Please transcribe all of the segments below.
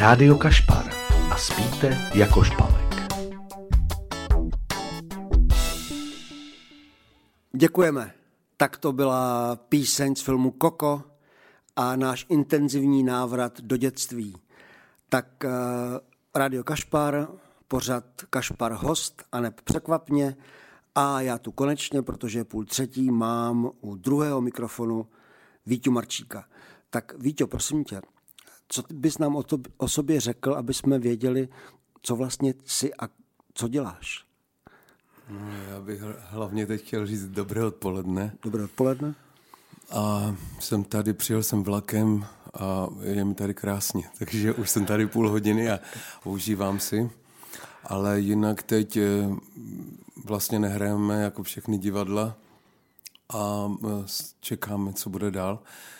Rádio Kašpar. A spíte jako špalek. Děkujeme. Tak to byla píseň z filmu Koko a náš intenzivní návrat do dětství. Tak uh, Radio Kašpar, pořad Kašpar host a ne překvapně. A já tu konečně, protože půl třetí, mám u druhého mikrofonu Víťu Marčíka. Tak Víťo, prosím tě, co bys nám o, to, o sobě řekl, aby jsme věděli, co vlastně jsi a co děláš? No, já bych hlavně teď chtěl říct dobré odpoledne. Dobré odpoledne. A jsem tady, přijel jsem vlakem a je mi tady krásně, takže už jsem tady půl hodiny a užívám si. Ale jinak teď eh, vlastně nehrajeme jako všechny divadla a eh, čekáme, co bude dál.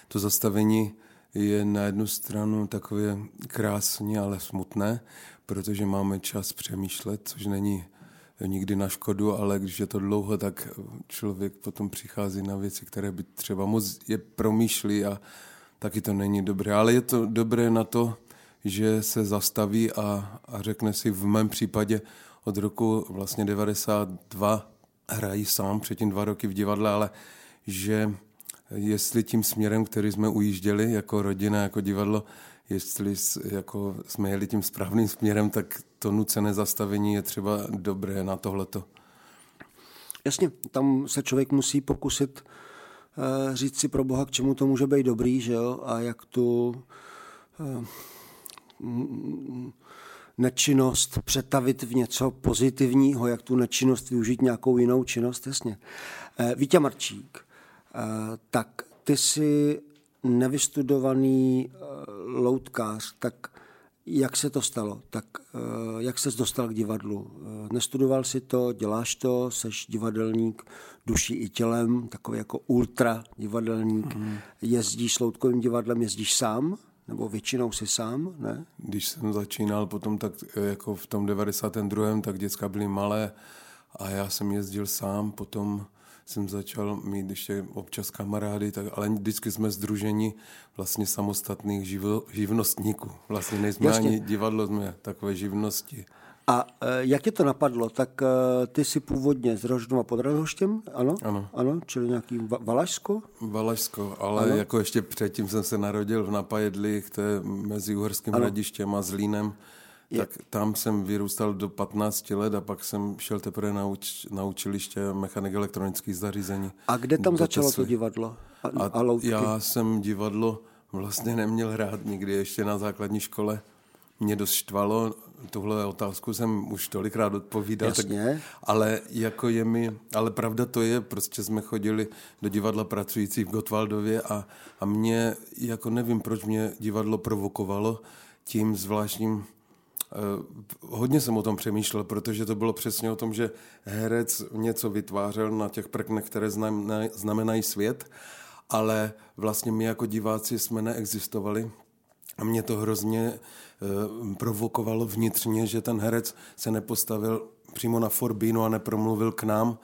To zastavení je na jednu stranu takové krásně, ale smutné, protože máme čas přemýšlet, což není nikdy na škodu, ale když je to dlouho, tak člověk potom přichází na věci, které by třeba moc je promýšlí a taky to není dobré. Ale je to dobré na to, že se zastaví a, a řekne si v mém případě od roku vlastně 92 hrají sám, předtím dva roky v divadle, ale že jestli tím směrem, který jsme ujížděli jako rodina, jako divadlo, jestli jako jsme jeli tím správným směrem, tak to nucené zastavení je třeba dobré na tohleto. Jasně, tam se člověk musí pokusit uh, říct si pro Boha, k čemu to může být dobrý, že jo, a jak tu uh, nečinnost přetavit v něco pozitivního, jak tu nečinnost využít nějakou jinou činnost, jasně. Uh, Vítě Marčík, tak ty jsi nevystudovaný uh, loutkář, tak jak se to stalo? Tak uh, jak ses dostal k divadlu? Nestudoval si to, děláš to, seš divadelník duší i tělem, takový jako ultra divadelník. Mm. Jezdíš s loutkovým divadlem, jezdíš sám? Nebo většinou si sám, ne? Když jsem začínal potom tak jako v tom 92. tak děcka byly malé a já jsem jezdil sám, potom jsem začal mít ještě občas kamarády, tak, ale vždycky jsme združeni vlastně samostatných živo, živnostníků. Vlastně nejsme Jasně. ani divadlo, jsme takové živnosti. A e, jak tě to napadlo? Tak e, ty jsi původně z Rožnova pod Radhoštěm, ano? Ano. Ano, čili nějaký va- Valašsko? Valašsko, ale ano. jako ještě předtím jsem se narodil v Napajedlích, to je mezi Uherským ano. hradištěm a Zlínem tak tam jsem vyrůstal do 15 let a pak jsem šel teprve na, uč, na učiliště mechanik elektronických zařízení. A kde tam začalo to divadlo? A, a, a já jsem divadlo vlastně neměl hrát nikdy ještě na základní škole. Mě dost štvalo, tuhle otázku jsem už tolikrát odpovídal, tak, ale jako je mi, ale pravda to je, prostě jsme chodili do divadla pracující v Gotwaldově a, a mě, jako nevím, proč mě divadlo provokovalo tím zvláštním hodně jsem o tom přemýšlel, protože to bylo přesně o tom, že herec něco vytvářel na těch prknech, které znamenají svět, ale vlastně my jako diváci jsme neexistovali. A mě to hrozně eh, provokovalo vnitřně, že ten herec se nepostavil přímo na Forbínu a nepromluvil k nám,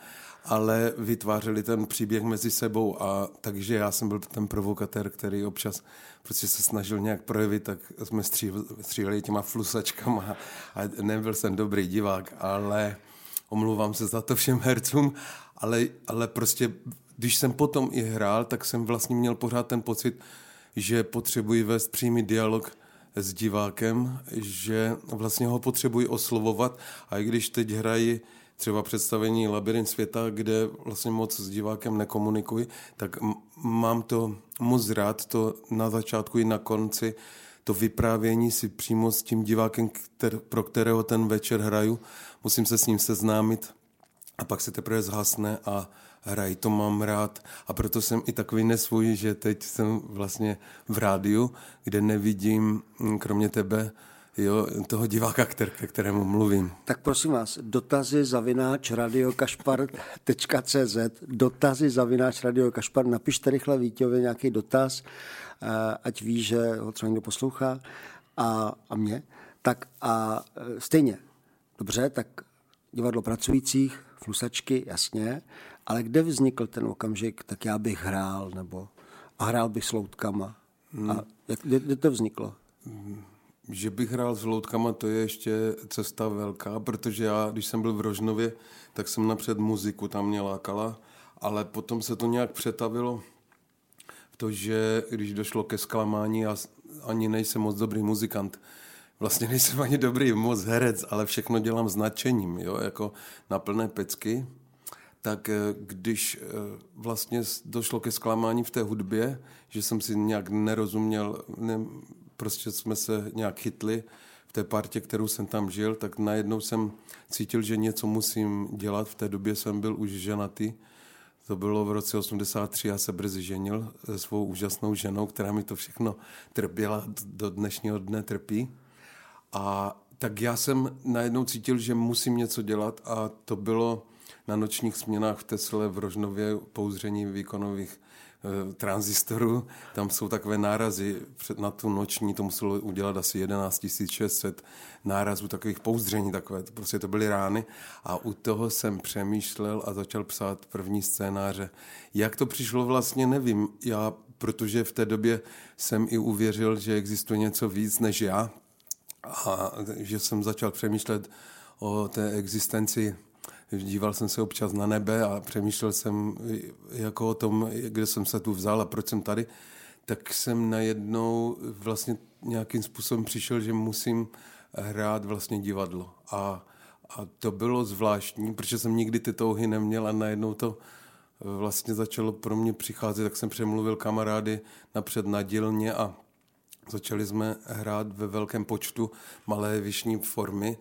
ale vytvářeli ten příběh mezi sebou a takže já jsem byl ten provokatér, který občas prostě se snažil nějak projevit, tak jsme stříleli těma flusačkama a nebyl jsem dobrý divák, ale omluvám se za to všem hercům, ale, ale prostě když jsem potom i hrál, tak jsem vlastně měl pořád ten pocit, že potřebuji vést přímý dialog s divákem, že vlastně ho potřebuji oslovovat a i když teď hraji třeba představení Labirint světa, kde vlastně moc s divákem nekomunikuji, tak mám to moc rád, to na začátku i na konci, to vyprávění si přímo s tím divákem, kter, pro kterého ten večer hraju, musím se s ním seznámit a pak se teprve zhasne a hraj, to mám rád. A proto jsem i takový nesvůj, že teď jsem vlastně v rádiu, kde nevidím kromě tebe jo, toho diváka, kter, ke kterému mluvím. Tak prosím vás, dotazy zavináč radiokašpar.cz dotazy zavináč radiokašpar, napište rychle Vítěvi nějaký dotaz, eh, ať ví, že ho třeba někdo poslouchá a, a mě. Tak a eh, stejně, dobře, tak divadlo pracujících, flusačky, jasně, ale kde vznikl ten okamžik, tak já bych hrál, nebo a hrál bych s loutkama. Hmm. A jak, kde, kde to vzniklo? Hmm že bych hrál s loutkama, to je ještě cesta velká, protože já, když jsem byl v Rožnově, tak jsem napřed muziku tam mě lákala, ale potom se to nějak přetavilo v to, že když došlo ke zklamání, já ani nejsem moc dobrý muzikant, vlastně nejsem ani dobrý moc herec, ale všechno dělám s nadšením, jo, jako na plné pecky, tak eh, když eh, vlastně došlo ke zklamání v té hudbě, že jsem si nějak nerozuměl, ne, prostě jsme se nějak chytli v té partě, kterou jsem tam žil, tak najednou jsem cítil, že něco musím dělat. V té době jsem byl už ženatý. To bylo v roce 83, já se brzy ženil se svou úžasnou ženou, která mi to všechno trpěla, do dnešního dne trpí. A tak já jsem najednou cítil, že musím něco dělat a to bylo na nočních směnách v Tesle v Rožnově pouzření výkonových e, tranzistorů. Tam jsou takové nárazy před, na tu noční, to muselo udělat asi 11 600 nárazů takových pouzdření, takové, prostě to byly rány. A u toho jsem přemýšlel a začal psát první scénáře. Jak to přišlo vlastně, nevím. Já, protože v té době jsem i uvěřil, že existuje něco víc než já, a že jsem začal přemýšlet o té existenci. Díval jsem se občas na nebe a přemýšlel jsem jako o tom, kde jsem se tu vzal a proč jsem tady. Tak jsem najednou vlastně nějakým způsobem přišel, že musím hrát vlastně divadlo. A, a to bylo zvláštní, protože jsem nikdy ty touhy neměl a najednou to vlastně začalo pro mě přicházet, tak jsem přemluvil kamarády napřed na dílně a Začali jsme hrát ve velkém počtu malé vyšní formy.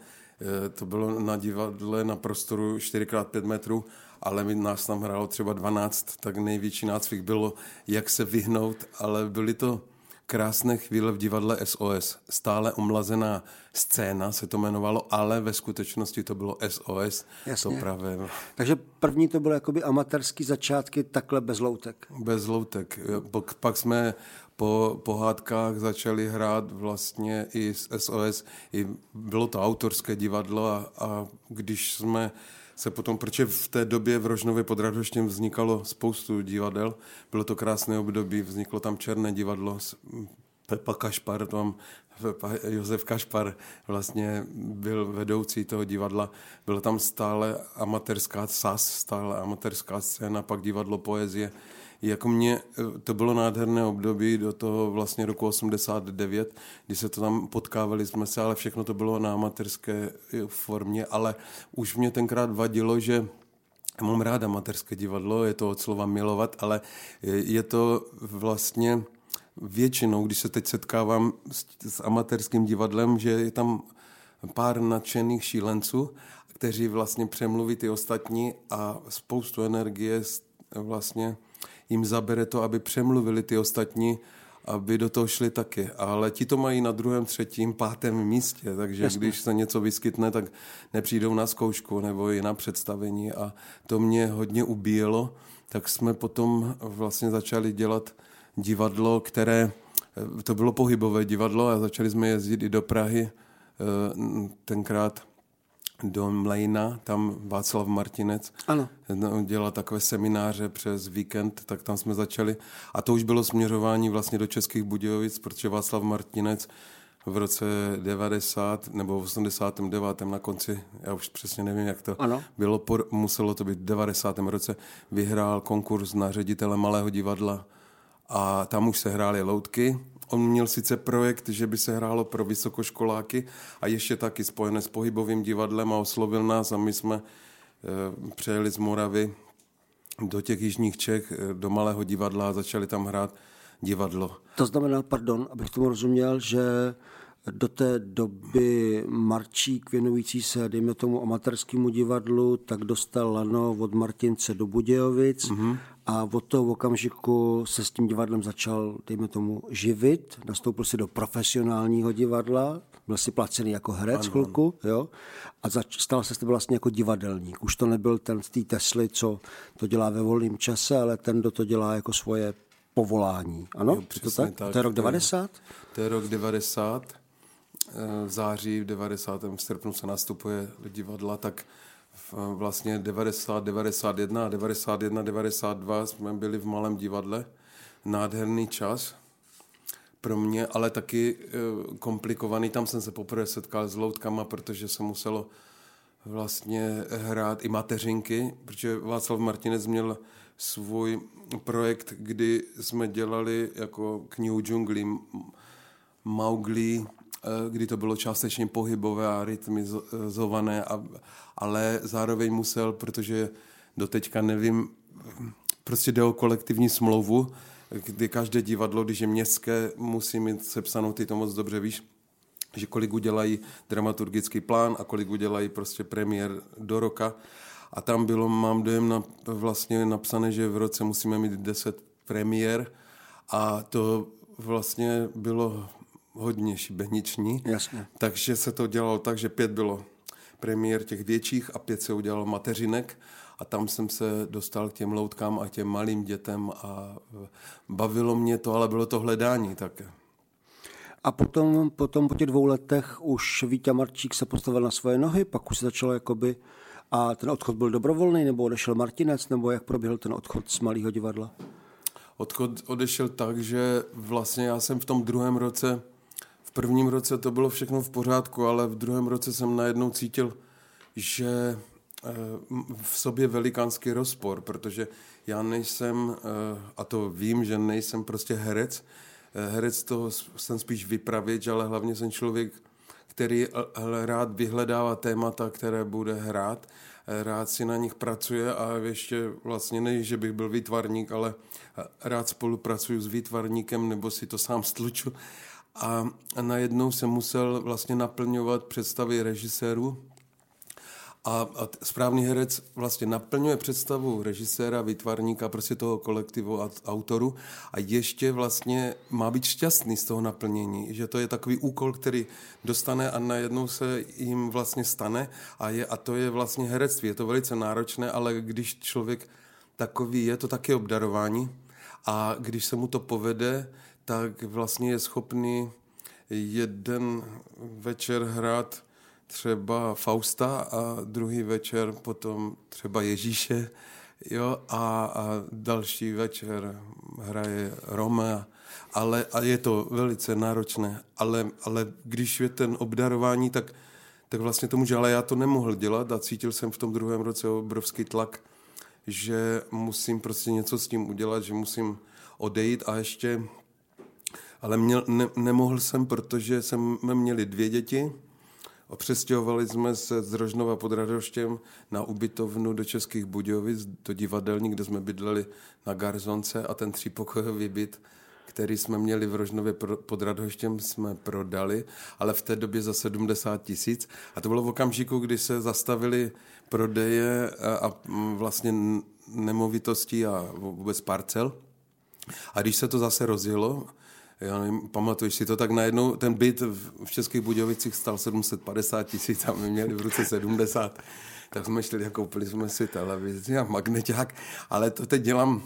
E, to bylo na divadle na prostoru 4x5 metrů, ale mi nás tam hrálo třeba 12, tak největší nácvik bylo, jak se vyhnout, ale byly to krásné chvíle v divadle SOS. Stále omlazená scéna se to jmenovalo, ale ve skutečnosti to bylo SOS. Jasně. To právě... Takže první to bylo jakoby amatérský začátky takhle bez loutek. Bez loutek. Pak, pak jsme po pohádkách začali hrát vlastně i s SOS. I bylo to autorské divadlo a, a když jsme se potom, protože v té době v Rožnově pod Radoštěm vznikalo spoustu divadel, bylo to krásné období, vzniklo tam Černé divadlo, Pepa Kašpar, tam Pepa Josef Kašpar vlastně byl vedoucí toho divadla. Byla tam stále amatérská SAS, stále amatérská scéna, pak divadlo poezie jako mě eh, to bylo nádherné období do toho vlastně roku 89, kdy se to tam potkávali jsme se, ale všechno to bylo na amatérské eh, formě, ale už mě tenkrát vadilo, že mám rád amatérské divadlo, je to od slova milovat, ale eh, je to vlastně většinou, když se teď setkávám s, s amatérským divadlem, že je tam pár nadšených šílenců, kteří vlastně přemluví ty ostatní a spoustu energie vlastně jim zabere to, aby přemluvili ty ostatní, aby do toho šli taky. Ale ti to mají na druhém, třetím, pátém místě, takže Jasně. když se něco vyskytne, tak nepřijdou na zkoušku nebo i na představení a to mě hodně ubíjelo, tak jsme potom vlastně začali dělat divadlo, které, to bylo pohybové divadlo a začali jsme jezdit i do Prahy, eh, tenkrát do Mlejna, tam Václav Martinec ano. No, dělal takové semináře přes víkend, tak tam jsme začali. A to už bylo směřování vlastně do Českých Budějovic, protože Václav Martinec v roce 90 nebo 89. na konci, já už přesně nevím, jak to ano. bylo, por, muselo to být v 90. roce, vyhrál konkurs na ředitele Malého divadla a tam už se hrály loutky On měl sice projekt, že by se hrálo pro vysokoškoláky a ještě taky spojené s pohybovým divadlem a oslovil nás a my jsme e, přejeli z Moravy do těch jižních Čech, e, do malého divadla a začali tam hrát divadlo. To znamená, pardon, abych tomu rozuměl, že do té doby Marčík věnující se, dejme tomu, amatérskému divadlu, tak dostal lano od Martince do Budějovic mm-hmm. A od toho okamžiku se s tím divadlem začal, dejme tomu, živit. Nastoupil si do profesionálního divadla, byl si placený jako herec ano, chvilku, jo, a zač- stal se to vlastně jako divadelník. Už to nebyl ten z té Tesly, co to dělá ve volném čase, ale ten, kdo to dělá jako svoje povolání. Ano? Jo, to, tak? tak? to je rok 90? To je rok 90 v září, v 90. srpnu se nastupuje do divadla, tak vlastně 90, 91 a 91, 92 jsme byli v malém divadle. Nádherný čas. pro mě, ale taky uh, komplikovaný. Tam jsem se poprvé setkal s loutkama, protože se muselo vlastně hrát i mateřinky, protože Václav Martinec měl svůj projekt, kdy jsme dělali jako knihu džunglí Mowgli, eh, kdy to bylo částečně pohybové a rytmizované, a, ale zároveň musel, protože doteďka nevím, prostě jde o kolektivní smlouvu, kdy každé divadlo, když je městské, musí mít sepsanou, ty to moc dobře víš, že kolik udělají dramaturgický plán a kolik udělají prostě premiér do roka. A tam bylo, mám dojem, na, vlastně napsané, že v roce musíme mít 10 premiér a to vlastně bylo hodně šibeniční. Jasně. Takže se to dělalo tak, že pět bylo premiér těch větších a pět se udělalo mateřinek a tam jsem se dostal k těm loutkám a těm malým dětem a bavilo mě to, ale bylo to hledání také. A potom, potom po těch dvou letech už Vítě Marčík se postavil na svoje nohy, pak už se začalo jakoby a ten odchod byl dobrovolný, nebo odešel Martinec, nebo jak proběhl ten odchod z Malého divadla? Odchod odešel tak, že vlastně já jsem v tom druhém roce, prvním roce to bylo všechno v pořádku, ale v druhém roce jsem najednou cítil, že eh, v sobě velikánský rozpor, protože já nejsem, eh, a to vím, že nejsem prostě herec, Eh, herec toho jsem spíš vypravěč, ale hlavně jsem člověk, který rád vyhledává témata, které bude hrát, rád si na nich pracuje a ještě vlastně ne, že bych byl výtvarník, ale rád spolupracuju s výtvarníkem nebo si to sám stluču. A najednou jsem musel vlastně naplňovat představy režisérů, a, a správný herec vlastně naplňuje představu režiséra, výtvarníka, prostě toho kolektivu a autoru. A ještě vlastně má být šťastný z toho naplnění, že to je takový úkol, který dostane a najednou se jim vlastně stane. A, je, a to je vlastně herectví. Je to velice náročné, ale když člověk takový je, to taky obdarování. A když se mu to povede, tak vlastně je schopný jeden večer hrát třeba Fausta a druhý večer potom třeba Ježíše, jo, a, a další večer hraje Roma, ale a je to velice náročné, ale, ale když je ten obdarování, tak, tak vlastně to může, ale já to nemohl dělat a cítil jsem v tom druhém roce obrovský tlak, že musím prostě něco s tím udělat, že musím odejít a ještě, ale měl, ne, nemohl jsem, protože jsme měli dvě děti, Přestěhovali jsme se z Rožnova pod Radoštěm na ubytovnu do Českých Budějovic, do divadelní, kde jsme bydleli na Garzonce a ten třípokojový byt, který jsme měli v Rožnově pod Radhoštěm, jsme prodali, ale v té době za 70 tisíc. A to bylo v okamžiku, kdy se zastavili prodeje a, a vlastně nemovitostí a vůbec parcel. A když se to zase rozjelo, já nevím, pamatuješ si to, tak najednou ten byt v Českých Budějovicích stal 750 tisíc a my měli v ruce 70. Tak jsme šli a koupili jsme si televizi a magneťák, ale to teď dělám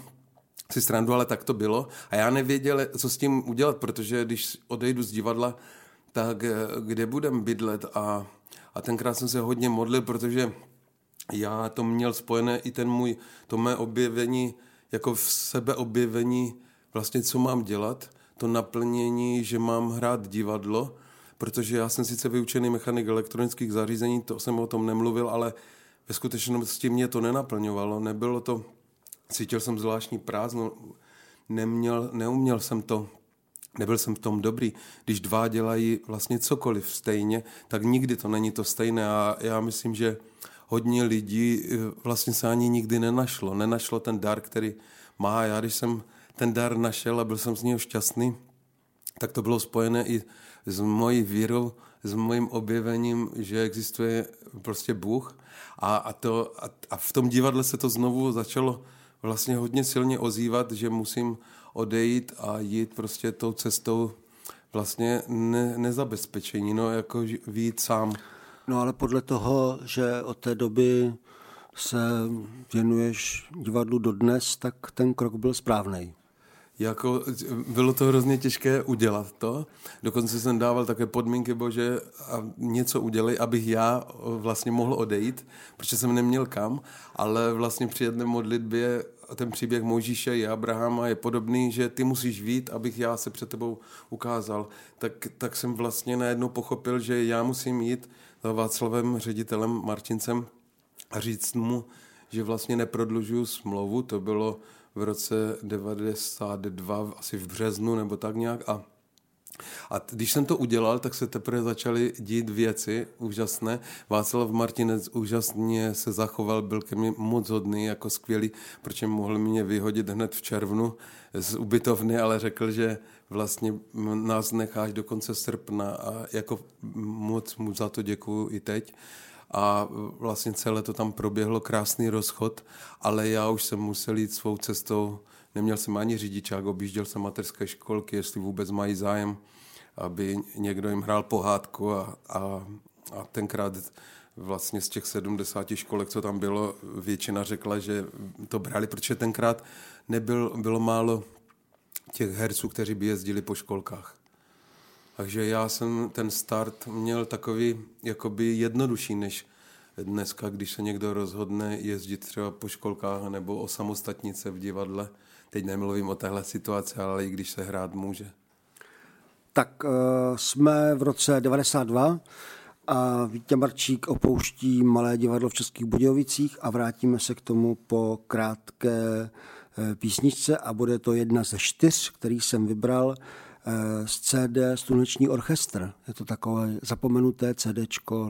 si strandu, ale tak to bylo. A já nevěděl, co s tím udělat, protože když odejdu z divadla, tak eh, kde budem bydlet a, a tenkrát jsem se hodně modlil, protože já to měl spojené i ten můj, to mé objevení, jako v sebe objevení, vlastně co mám dělat to naplnění, že mám hrát divadlo, protože já jsem sice vyučený mechanik elektronických zařízení, to jsem o tom nemluvil, ale ve skutečnosti mě to nenaplňovalo, nebylo to, cítil jsem zvláštní prázdno, neměl, neuměl jsem to, nebyl jsem v tom dobrý. Když dva dělají vlastně cokoliv stejně, tak nikdy to není to stejné a já myslím, že hodně lidí eh, vlastně se ani nikdy nenašlo. Nenašlo ten dar, který má. Já když jsem ten dar našel a byl jsem z něho šťastný, tak to bylo spojené i s mojí vírou, s mojím objevením, že existuje prostě Bůh. A, a, to, a, a v tom divadle se to znovu začalo vlastně hodně silně ozývat, že musím odejít a jít prostě tou cestou vlastně ne, nezabezpečení, no jako výjít sám. No ale podle toho, že od té doby se věnuješ divadlu dodnes, tak ten krok byl správný. Jako, bylo to hrozně těžké udělat to. Dokonce jsem dával také podmínky, bože, a něco udělej, abych já vlastně mohl odejít, protože jsem neměl kam, ale vlastně při jedné modlitbě ten příběh Mojžíše i Abrahama je podobný, že ty musíš vít, abych já se před tebou ukázal. Tak, tak jsem vlastně najednou pochopil, že já musím jít za Václavem, ředitelem Martincem a říct mu, že vlastně neprodlužuju smlouvu, to bylo v roce 92, asi v březnu nebo tak nějak a a když jsem to udělal, tak se teprve začaly dít věci úžasné. Václav Martinec úžasně se zachoval, byl ke mně moc hodný, jako skvělý, protože mohl mě vyhodit hned v červnu z ubytovny, ale řekl, že vlastně nás necháš do konce srpna a jako moc mu za to děkuju i teď a vlastně celé to tam proběhlo, krásný rozchod, ale já už jsem musel jít svou cestou, neměl jsem ani řidičák, objížděl jsem materské školky, jestli vůbec mají zájem, aby někdo jim hrál pohádku a, a, a tenkrát vlastně z těch 70 školek, co tam bylo, většina řekla, že to brali, protože tenkrát nebyl, bylo málo těch herců, kteří by jezdili po školkách. Takže já jsem ten start měl takový jakoby jednodušší než dneska, když se někdo rozhodne jezdit třeba po školkách nebo o samostatnice v divadle. Teď nemluvím o téhle situaci, ale i když se hrát může. Tak uh, jsme v roce 92 a Vítě Marčík opouští Malé divadlo v Českých Budějovicích a vrátíme se k tomu po krátké eh, písničce a bude to jedna ze čtyř, který jsem vybral Eh, z CD Sluneční orchestr. Je to takové zapomenuté CD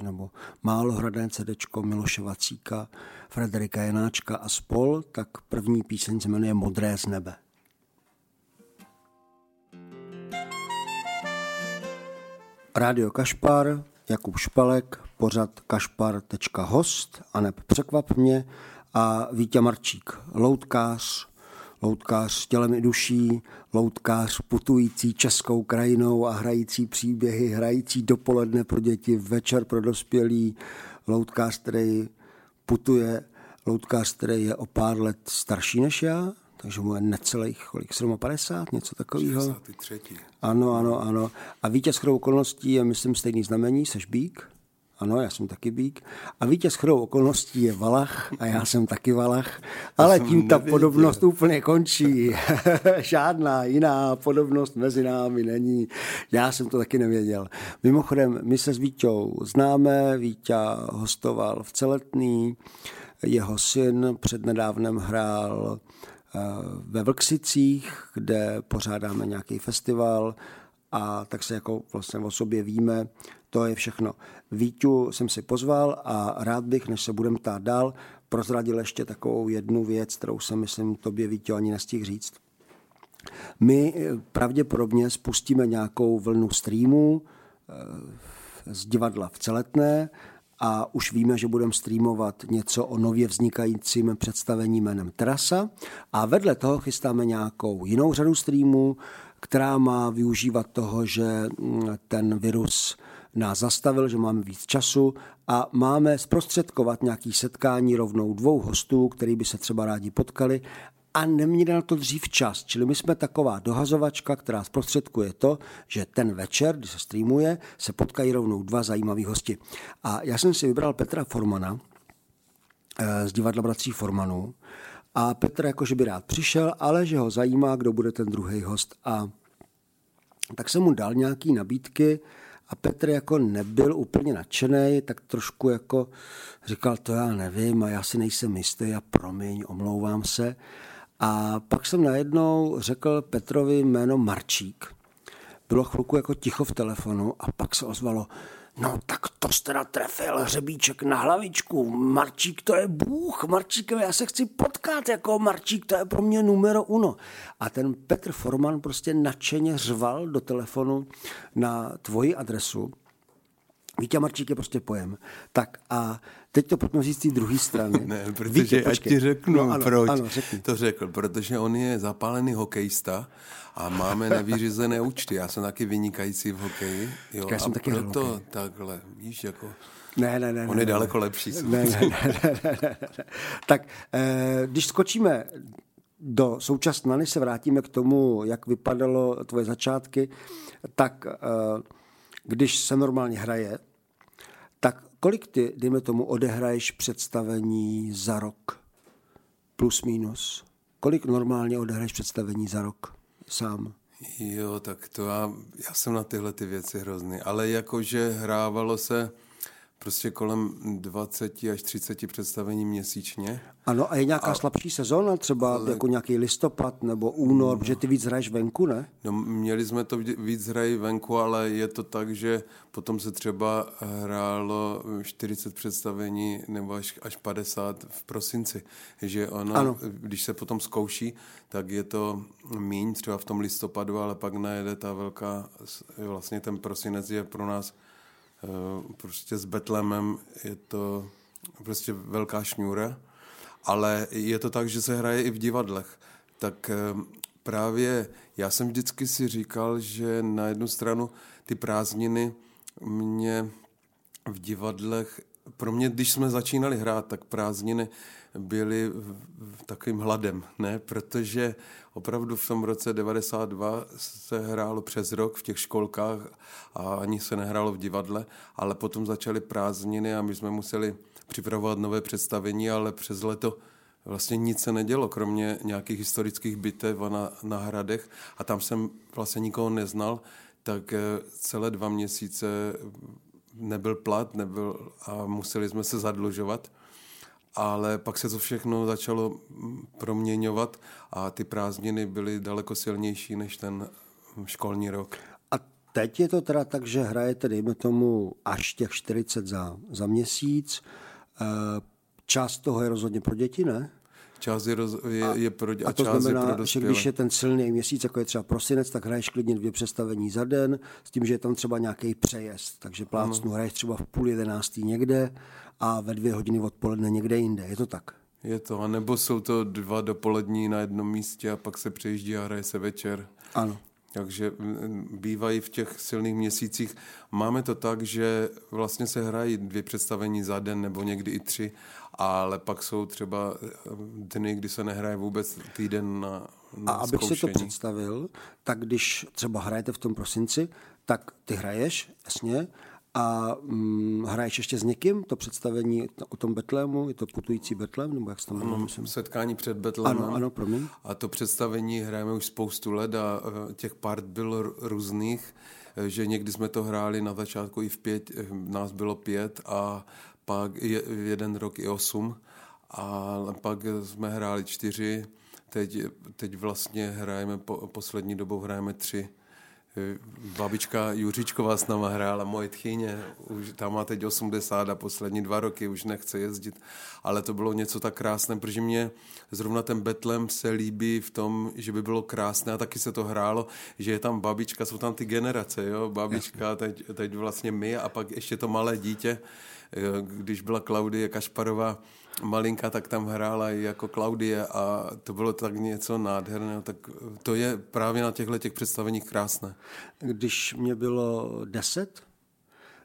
nebo málo hrané CD Miloše Vacíka, Frederika Janáčka a spol, tak první píseň se jmenuje Modré z nebe. Rádio Kašpar, Jakub Špalek, pořad kašpar.host, aneb překvap mě a Vítě Marčík, loutkář, loutkář tělem i duší, loutkář putující českou krajinou a hrající příběhy, hrající dopoledne pro děti, večer pro dospělí, loutkář, který putuje, loutkář, který je o pár let starší než já, takže mu je necelých, kolik, 57, něco takového. 63. Ano, ano, ano. A vítěz okolností je, myslím, stejný znamení, seš bík? Ano, já jsem taky bík. A vítěz chodou okolností je Valach a já jsem taky Valach. Ale tím ta nevěděl. podobnost úplně končí. Žádná jiná podobnost mezi námi není. Já jsem to taky nevěděl. Mimochodem, my se s Vítěou známe. Vítě hostoval v Celetný. Jeho syn přednedávnem hrál eh, ve Vlksicích, kde pořádáme nějaký festival a tak se jako vlastně o sobě víme. To je všechno. Vítu jsem si pozval a rád bych, než se budeme ptát dál, prozradil ještě takovou jednu věc, kterou jsem, myslím, tobě Vítu ani nestihl říct. My eh, pravděpodobně spustíme nějakou vlnu streamů eh, z divadla v Celetné a už víme, že budeme streamovat něco o nově vznikajícím představení jménem Terasa a vedle toho chystáme nějakou jinou řadu streamů, která má využívat toho, že mm, ten virus nás zastavil, že máme víc času a máme zprostředkovat nějaký setkání rovnou dvou hostů, který by se třeba rádi potkali a neměli na to dřív čas. Čili my jsme taková dohazovačka, která zprostředkuje to, že ten večer, kdy se streamuje, se potkají rovnou dva zajímaví hosti. A já jsem si vybral Petra Formana eh, z divadla Bratří Formanů a Petr jakože by rád přišel, ale že ho zajímá, kdo bude ten druhý host. A tak jsem mu dal nějaký nabídky, a Petr jako nebyl úplně nadšený, tak trošku jako říkal, to já nevím a já si nejsem jistý a promiň, omlouvám se. A pak jsem najednou řekl Petrovi jméno Marčík. Bylo chvilku jako ticho v telefonu a pak se ozvalo, No tak to jste teda trefil hřebíček na hlavičku. Marčík to je bůh, Marčík, já se chci potkat jako Marčík, to je pro mě numero uno. A ten Petr Forman prostě nadšeně řval do telefonu na tvoji adresu. Vítě Marčík je prostě pojem. Tak a teď to pojďme říct z té druhé strany. ne, protože Vítě, ať ti řeknu, no, ano, proč ano, to řekl. Protože on je zapálený hokejista a máme nevyřízené účty. Já jsem taky vynikající v hokeji. Jo, Já jsem a taky proto hokej. takhle, víš, jako... Ne, ne, ne. On ne, je ne, daleko ne. lepší. Ne, ne, ne, ne, ne, ne. Tak, eh, když skočíme do současna, než se vrátíme k tomu, jak vypadalo tvoje začátky, tak eh, když se normálně hraje, tak kolik ty, dejme tomu, odehraješ představení za rok? Plus, minus? Kolik normálně odehraješ představení za rok sám? Jo, tak to já, já jsem na tyhle ty věci hrozný, ale jakože hrávalo se prostě kolem 20 až 30 představení měsíčně. Ano, a je nějaká a, slabší sezóna, třeba ale, jako nějaký listopad nebo únor, no, protože ty víc hraješ venku, ne? No, měli jsme to víc hrají venku, ale je to tak, že potom se třeba hrálo 40 představení nebo až, až 50 v prosinci. Že ono, ano. když se potom zkouší, tak je to míň třeba v tom listopadu, ale pak najede ta velká, vlastně ten prosinec je pro nás prostě s Betlemem je to prostě velká šňůra, ale je to tak, že se hraje i v divadlech. Tak eh, právě já jsem vždycky si říkal, že na jednu stranu ty prázdniny mě v divadlech, pro mě, když jsme začínali hrát, tak prázdniny byly takovým hladem, ne? Protože opravdu v tom roce 92 se hrálo přes rok v těch školkách a ani se nehrálo v divadle, ale potom začaly prázdniny a my jsme museli připravovat nové představení, ale přes leto vlastně nic se nedělo, kromě nějakých historických bitev na, na hradech a tam jsem vlastně nikoho neznal, tak eh, celé dva měsíce nebyl plat nebyl, a museli jsme se zadlužovat ale pak se to všechno začalo proměňovat a ty prázdniny byly daleko silnější než ten školní rok. A teď je to teda tak, že hrajete, dejme tomu, až těch 40 za, za měsíc. Eh, část toho je rozhodně pro děti, ne? Část je, roz, je, a, je pro a, a to část znamená, je pro že když je ten silný měsíc, jako je třeba prosinec, tak hraješ klidně dvě představení za den, s tím, že je tam třeba nějaký přejezd. Takže plácnu hraješ třeba v půl jedenáctý někde a ve dvě hodiny odpoledne někde jinde. Je to tak? Je to, anebo jsou to dva dopolední na jednom místě a pak se přejíždí a hraje se večer. Ano. Takže bývají v těch silných měsících. Máme to tak, že vlastně se hrají dvě představení za den nebo někdy i tři, ale pak jsou třeba eh, dny, kdy se nehraje vůbec týden na, na A abych zkoušení. si to představil, tak když třeba hrajete v tom prosinci, tak ty hraješ, jasně, a hm, hraješ ještě s někým to představení o tom Betlému? Je to putující Betlém? Nebo jak se to jmenuje? Ano, setkání před Betlémem. Ano, ano, promiň. A to představení hrajeme už spoustu let a e, těch part bylo různých, e, že někdy jsme to hráli na začátku i v pět, e, nás bylo pět a pak je, jeden rok i osm a pak jsme hráli čtyři, teď, teď vlastně hrajeme, po, poslední dobou hrajeme tři. Babička Juřičková s náma hrála, moje tchyně, už tam má teď 80 a poslední dva roky už nechce jezdit, ale to bylo něco tak krásné, protože mě zrovna ten Betlem se líbí v tom, že by bylo krásné a taky se to hrálo, že je tam babička, jsou tam ty generace, jo, babička, teď, teď vlastně my a pak ještě to malé dítě, když byla Klaudie Kašparová malinka, tak tam hrála i jako Klaudie a to bylo tak něco nádherného, tak to je právě na těchto těch představeních krásné. Když mě bylo deset,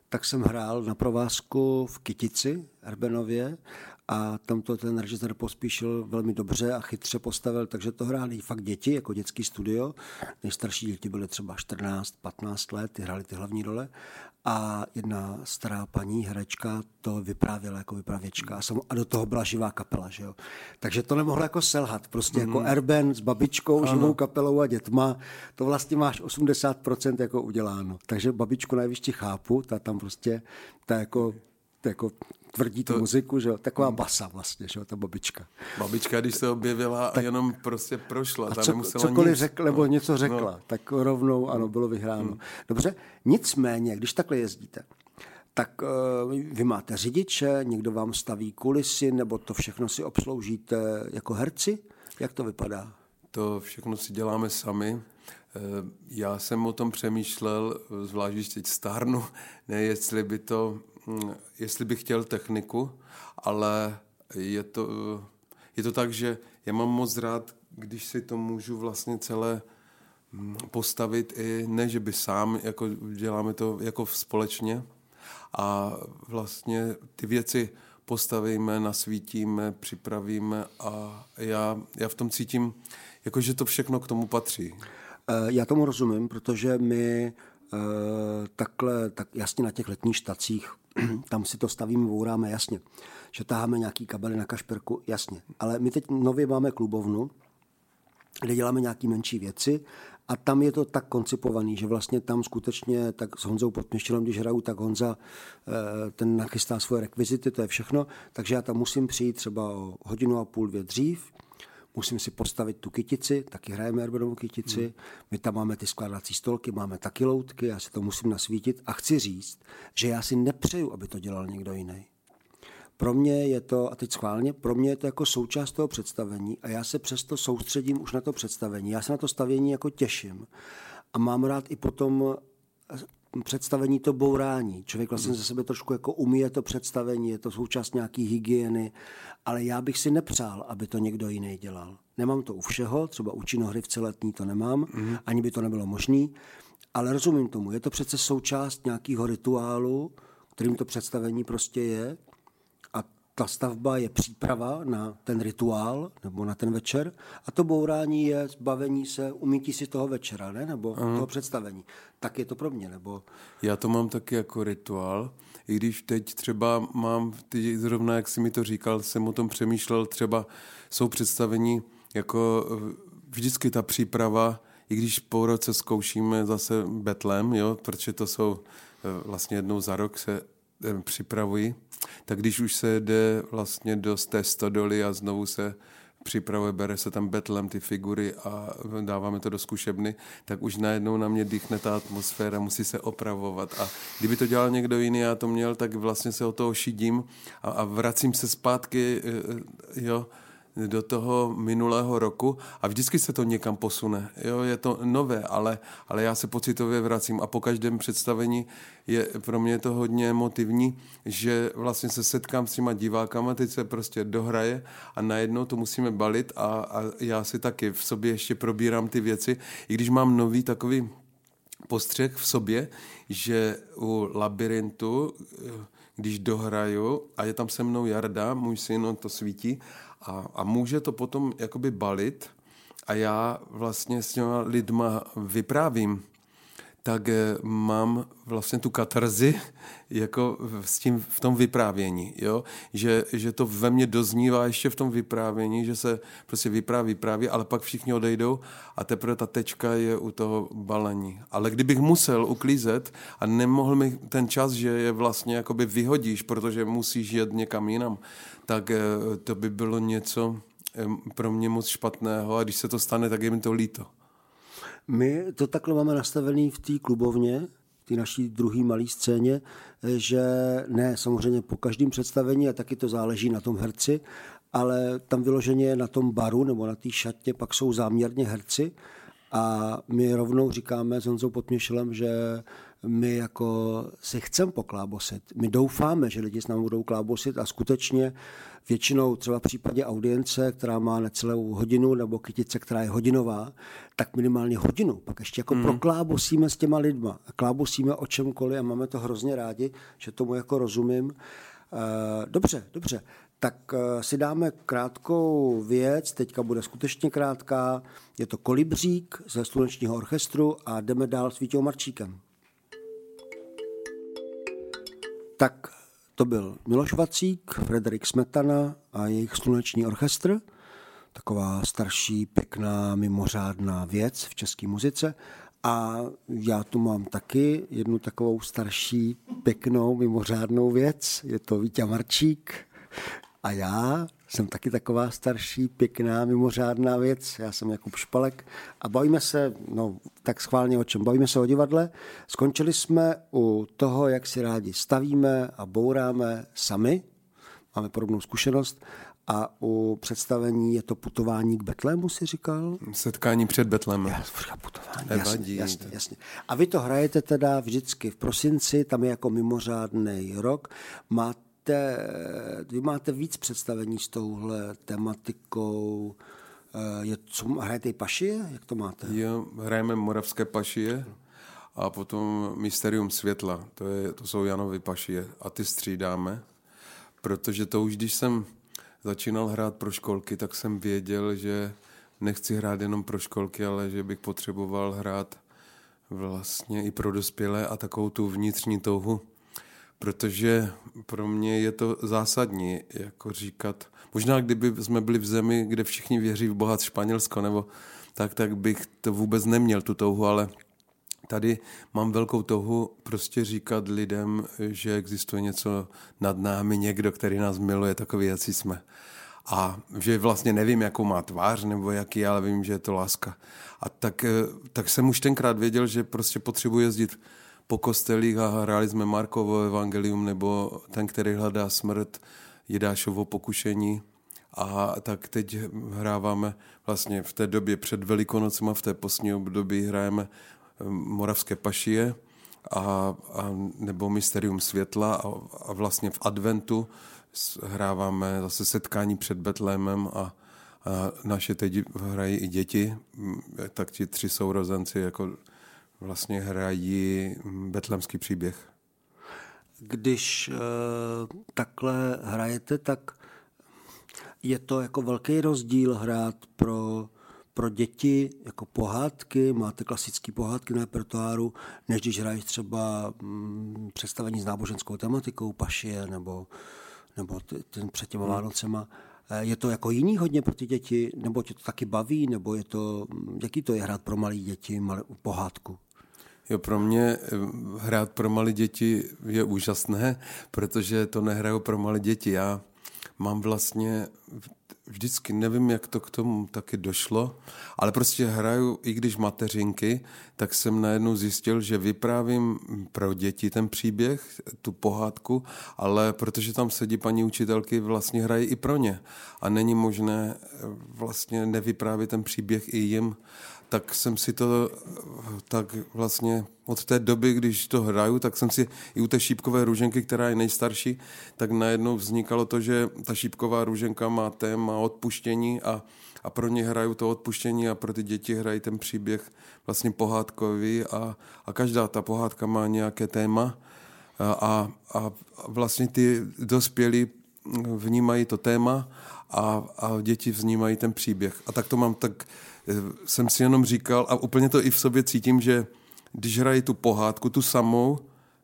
tak jsem hrál na provázku v Kytici, Erbenově a tam to ten režisér pospíšil velmi dobře a chytře postavil, takže to hráli fakt děti, jako dětský studio. Nejstarší děti byly třeba 14, 15 let, ty hráli ty hlavní role a jedna stará paní herečka to vyprávěla jako vypravěčka a do toho byla živá kapela, že jo. Takže to nemohlo jako selhat, prostě mm. jako mhm. Erben s babičkou, ano. živou kapelou a dětma, to vlastně máš 80% jako uděláno. Takže babičku nejvíc chápu, ta tam prostě, ta jako jako tvrdí tu to... muziku, že jo? Taková hmm. basa vlastně, že jo, ta babička. Babička, když se objevila tak... a jenom prostě prošla, a co, cokoliv nic. řekl, nebo no. něco řekla, no. tak rovnou, ano, bylo vyhráno. Hmm. Dobře, nicméně, když takhle jezdíte, tak uh, vy máte řidiče, někdo vám staví kulisy, nebo to všechno si obsloužíte jako herci? Jak to vypadá? To všechno si děláme sami. Eh, já jsem o tom přemýšlel, zvlášť když teď stárnu, ne jestli by to Mm, jestli bych chtěl techniku, ale je to, je to tak, že já mám moc rád, když si to můžu vlastně celé mm, postavit i ne, že by sám, jako děláme to jako společně a vlastně ty věci postavíme, nasvítíme, připravíme a já, já v tom cítím, jako že to všechno k tomu patří. Eh, já tomu rozumím, protože my eh, takhle, tak jasně na těch letních štacích tam si to stavíme, vouráme, jasně. Že taháme nějaký kabely na kašperku, jasně. Ale my teď nově máme klubovnu, kde děláme nějaké menší věci a tam je to tak koncipovaný, že vlastně tam skutečně tak s Honzou Podměštělem, když hraju, tak Honza eh, ten nachystá svoje rekvizity, to je všechno, takže já tam musím přijít třeba o hodinu a půl, dvě dřív, musím si postavit tu kytici, taky hrajeme Erbenovou kytici, hmm. my tam máme ty skládací stolky, máme taky loutky, já si to musím nasvítit a chci říct, že já si nepřeju, aby to dělal někdo jiný. Pro mě je to, a teď schválně, pro mě je to jako součást toho představení a já se přesto soustředím už na to představení. Já se na to stavění jako těším a mám rád i potom představení to bourání. Člověk vlastně hmm. ze sebe trošku jako umí to představení, je to součást nějaký hygieny, ale já bych si nepřál, aby to někdo jiný dělal. Nemám to u všeho, třeba u činohry v celetní to nemám, mm. ani by to nebylo možné, ale rozumím tomu, je to přece součást nějakého rituálu, kterým to představení prostě je ta stavba je příprava na ten rituál nebo na ten večer a to bourání je zbavení se, umítí si toho večera, ne? nebo Aha. toho představení. Tak je to pro mě, nebo... Já to mám taky jako rituál, i když teď třeba mám, ty zrovna jak jsi mi to říkal, jsem o tom přemýšlel, třeba jsou představení jako eh, vždycky ta příprava, i když po roce zkoušíme zase betlem, jo, protože to jsou eh, vlastně jednou za rok se připravují, tak když už se jde vlastně do té stodoly a znovu se připravuje, bere se tam betlem ty figury a dáváme to do zkušebny, tak už najednou na mě dýchne ta atmosféra, musí se opravovat. A kdyby to dělal někdo jiný, já to měl, tak vlastně se o toho šidím a, a vracím se zpátky, eh, eh, jo, do toho minulého roku a vždycky se to někam posune. Jo, je to nové, ale, ale já se pocitově vracím a po každém představení je pro mě to hodně emotivní, že vlastně se setkám s těma divákama, teď se prostě dohraje a najednou to musíme balit a, a já si taky v sobě ještě probírám ty věci, i když mám nový takový postřeh v sobě, že u labirintu, když dohraju a je tam se mnou Jarda, můj syn, on to svítí a, a může to potom jakoby balit a já vlastně s těma lidma vyprávím, tak eh, mám vlastně tu katarzi jako s tím v tom vyprávění, jo? Že, že to ve mně doznívá ještě v tom vyprávění, že se prostě vypráví, vypráví, ale pak všichni odejdou a teprve ta tečka je u toho balení. Ale kdybych musel uklízet a nemohl mi ten čas, že je vlastně jakoby vyhodíš, protože musíš jet někam jinam, tak eh, to by bylo něco eh, pro mě moc špatného a když se to stane, tak je mi to líto. My to takhle máme nastavený v té klubovně, v té naší druhé malé scéně, eh, že ne, samozřejmě po každém představení, a taky to záleží na tom herci, ale tam vyloženě na tom baru nebo na té šatě pak jsou záměrně herci a my rovnou říkáme s Honzou Potměšelem, že my jako si chceme poklábosit. My doufáme, že lidi s námi budou klábosit a skutečně většinou třeba v případě audience, která má necelou hodinu, nebo kytice, která je hodinová, tak minimálně hodinu. Pak ještě jako mm. proklábosíme s těma lidma. Klábosíme o čemkoliv a máme to hrozně rádi, že tomu jako rozumím. Eh, dobře, dobře. Tak eh, si dáme krátkou věc, teďka bude skutečně krátká. Je to Kolibřík ze Slunečního orchestru a jdeme dál s Vítěou Marčíkem. Tak to byl Miloš Vacík, Frederik Smetana a jejich sluneční orchestr. Taková starší, pěkná, mimořádná věc v české muzice. A já tu mám taky jednu takovou starší, pěknou, mimořádnou věc. Je to Vítě Marčík. A já jsem taky taková starší, pěkná, mimořádná věc. Já jsem Jakub Špalek a bavíme se, no tak schválně o čem, bavíme se o divadle. Skončili jsme u toho, jak si rádi stavíme a bouráme sami. Máme podobnou zkušenost. A u představení je to putování k Betlému, si říkal? Setkání před Betlémem. Já, putování, Nevadí. Jasně, jasně, jasně. A vy to hrajete teda vždycky v prosinci, tam je jako mimořádný rok. Máte máte, vy máte víc představení s touhle tematikou. Eh, je, co, hrajete i pašie? Jak to máte? Jo, hrajeme moravské pašie a potom Mysterium světla. To, je, to jsou Janovy pašie a ty střídáme, protože to už, když jsem začínal hrát pro školky, tak jsem věděl, že nechci hrát jenom pro školky, ale že bych potřeboval hrát vlastně i pro dospělé a takovou tu vnitřní touhu protože pro mě je to zásadní, jako říkat, možná kdyby jsme byli v zemi, kde všichni věří v Boha Španělsko nebo tak, tak bych to vůbec neměl, tu touhu, ale tady mám velkou touhu prostě říkat lidem, že existuje něco nad námi, někdo, který nás miluje, takový, jak jsme. A že vlastně nevím, jakou má tvář nebo jaký, ale vím, že je to láska. A tak, eh, tak jsem už tenkrát věděl, že prostě potřebuji jezdit po kostelích a hráli jsme Markovo evangelium nebo ten, který hledá smrt, Jidášovo pokušení. A tak teď hráváme vlastně v té době před Velikonocema, v té postní období hrajeme eh, Moravské pašie a, a nebo Mysterium světla a, a vlastně v adventu hráváme zase setkání před Betlémem a, a naše teď hrají i děti, tak ti tři sourozenci jako vlastně hrají betlemský příběh. Když e, takhle hrajete, tak je to jako velký rozdíl hrát pro, pro děti jako pohádky, máte klasické pohádky na repertoáru, než když hrají třeba mm, představení s náboženskou tematikou, pašie nebo, nebo ten před těma hmm. Vánocema. Eh, je to jako jiný hodně pro ty děti, nebo tě to taky baví, nebo je to, jaký to je hrát pro malé děti, malé, pohádku? Jo, pro mě eh, hrát pro malé děti je úžasné, protože to nehraju pro malé děti. Já mám vlastně vždycky, nevím, jak to k tomu taky došlo, ale prostě hraju, i když mateřinky, tak jsem najednou zjistil, že vyprávím pro děti ten příběh, tu pohádku, ale protože tam sedí paní učitelky, vlastně hrají i pro ně. A není možné eh, vlastně nevyprávět ten příběh i jim tak jsem si to tak vlastně od té doby, když to hraju, tak jsem si i u té šípkové růženky, která je nejstarší, tak najednou vznikalo to, že ta šípková růženka má téma odpuštění a, a pro ně hraju to odpuštění a pro ty děti hrají ten příběh vlastně pohádkový a, a každá ta pohádka má nějaké téma. A, a vlastně ty dospělí vnímají to téma a, a děti vnímají ten příběh. A tak to mám tak jsem si jenom říkal, a úplně to i v sobě cítím, že když hrají tu pohádku, tu samou,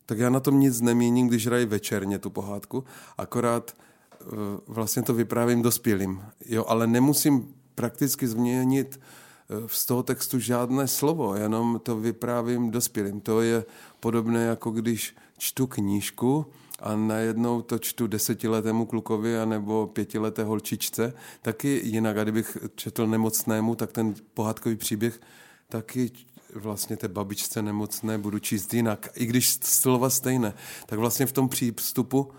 tak já na tom nic neměním, když hrají večerně tu pohádku, akorát eh, vlastně to vyprávím dospělým. Jo, ale nemusím prakticky změnit eh, z toho textu žádné slovo, jenom to vyprávím dospělým. To je podobné, jako když čtu knížku a najednou to čtu desetiletému klukovi anebo pětileté holčičce, taky jinak. A kdybych četl nemocnému, tak ten pohádkový příběh taky vlastně té babičce nemocné budu číst jinak. I když slova stejné, tak vlastně v tom přístupu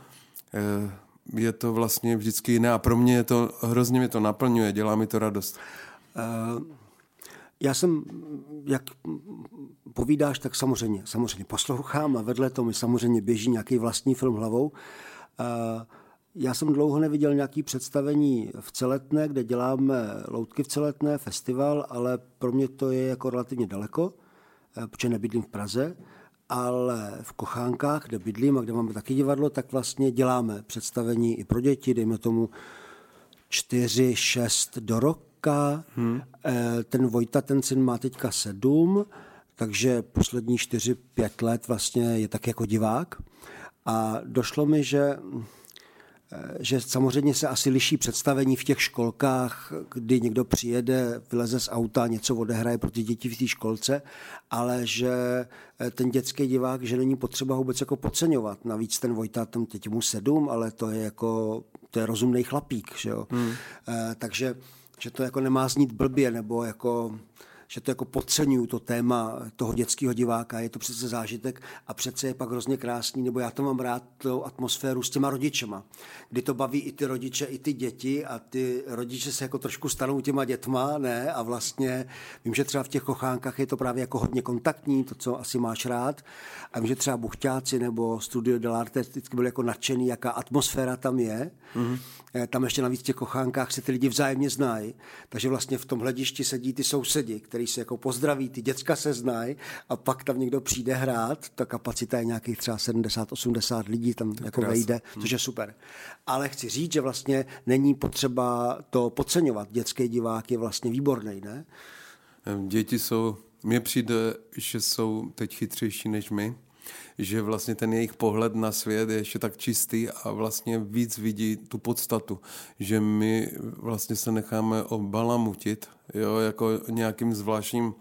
eh, je to vlastně vždycky jiné a pro mě je to, hrozně mě to naplňuje, dělá mi to radost. Uh... Já jsem, jak povídáš, tak samozřejmě, samozřejmě poslouchám a vedle toho mi samozřejmě běží nějaký vlastní film hlavou. Já jsem dlouho neviděl nějaké představení v Celetné, kde děláme loutky v Celetné, festival, ale pro mě to je jako relativně daleko, eh, protože nebydlím v Praze, ale v Kochánkách, kde bydlím a kde máme taky divadlo, tak vlastně děláme představení i pro děti, dejme tomu čtyři, šest do roka. Hmm. Ten Vojta, ten syn má teďka sedm, takže poslední čtyři, pět let vlastně je tak jako divák. A došlo mi, že eh, že samozřejmě se asi liší představení v těch školkách, kdy někdo přijede, vyleze z auta, něco odehraje pro ty děti v té školce, ale že eh, ten dětský divák, že není potřeba vůbec jako podceňovat. Navíc ten Vojta, tam teď mu sedm, ale to je jako, to je rozumný chlapík, že jo. Hmm. E, takže že to jako nemá znít blbě, nebo jako že to jako podceňuju to téma toho dětského diváka, je to přece zážitek a přece je pak hrozně krásný, nebo já to mám rád, tu atmosféru s těma rodičema, kdy to baví i ty rodiče, i ty děti a ty rodiče se jako trošku stanou těma dětma, ne, a vlastně vím, že třeba v těch kochánkách je to právě jako hodně kontaktní, to, co asi máš rád a vím, že třeba buchťáci nebo Studio Delarte vždycky byli jako nadšený, jaká atmosféra tam je. Mm-hmm. Tam ještě navíc v těch kochánkách se ty lidi vzájemně znají, takže vlastně v tom hledišti sedí ty sousedi, který se jako pozdraví, ty děcka se znají a pak tam někdo přijde hrát, ta kapacita je nějakých třeba 70-80 lidí tam to jako krás. vejde, hmm. což je super. Ale chci říct, že vlastně není potřeba to podceňovat. Dětský divák je vlastně výborný, ne? Děti jsou, mně přijde, že jsou teď chytřejší než my že vlastně ten jejich pohled na svět je ještě tak čistý a vlastně víc vidí tu podstatu, že my vlastně se necháme obalamutit, jo, jako nějakým zvláštním,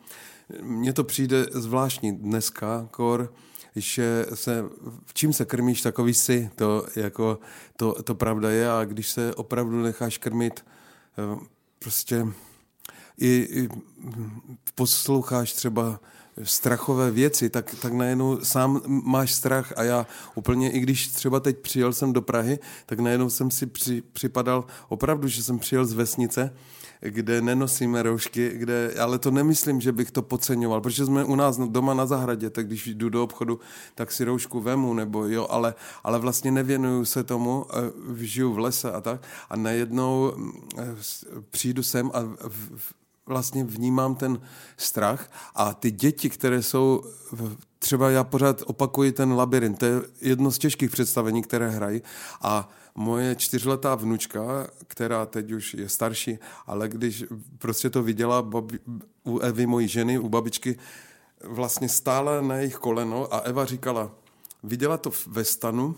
mně to přijde zvláštní dneska, kor, že se, v čím se krmíš, takový si, to, jako, to, to pravda je a když se opravdu necháš krmit eh, prostě i, i posloucháš třeba strachové věci, tak, tak najednou sám máš strach a já úplně, i když třeba teď přijel jsem do Prahy, tak najednou jsem si při, připadal opravdu, že jsem přijel z vesnice, kde nenosíme roušky, kde, ale to nemyslím, že bych to podceňoval, protože jsme u nás doma na zahradě, tak když jdu do obchodu, tak si roušku vemu, nebo jo, ale, ale vlastně nevěnuju se tomu, eh, žiju v lese a tak a najednou eh, přijdu sem a v, vlastně vnímám ten strach a ty děti, které jsou, třeba já pořád opakuji ten labirint, to je jedno z těžkých představení, které hrají. A moje čtyřletá vnučka, která teď už je starší, ale když prostě to viděla babi, u Evy, mojí ženy, u babičky, vlastně stála na jejich koleno a Eva říkala, viděla to ve stanu,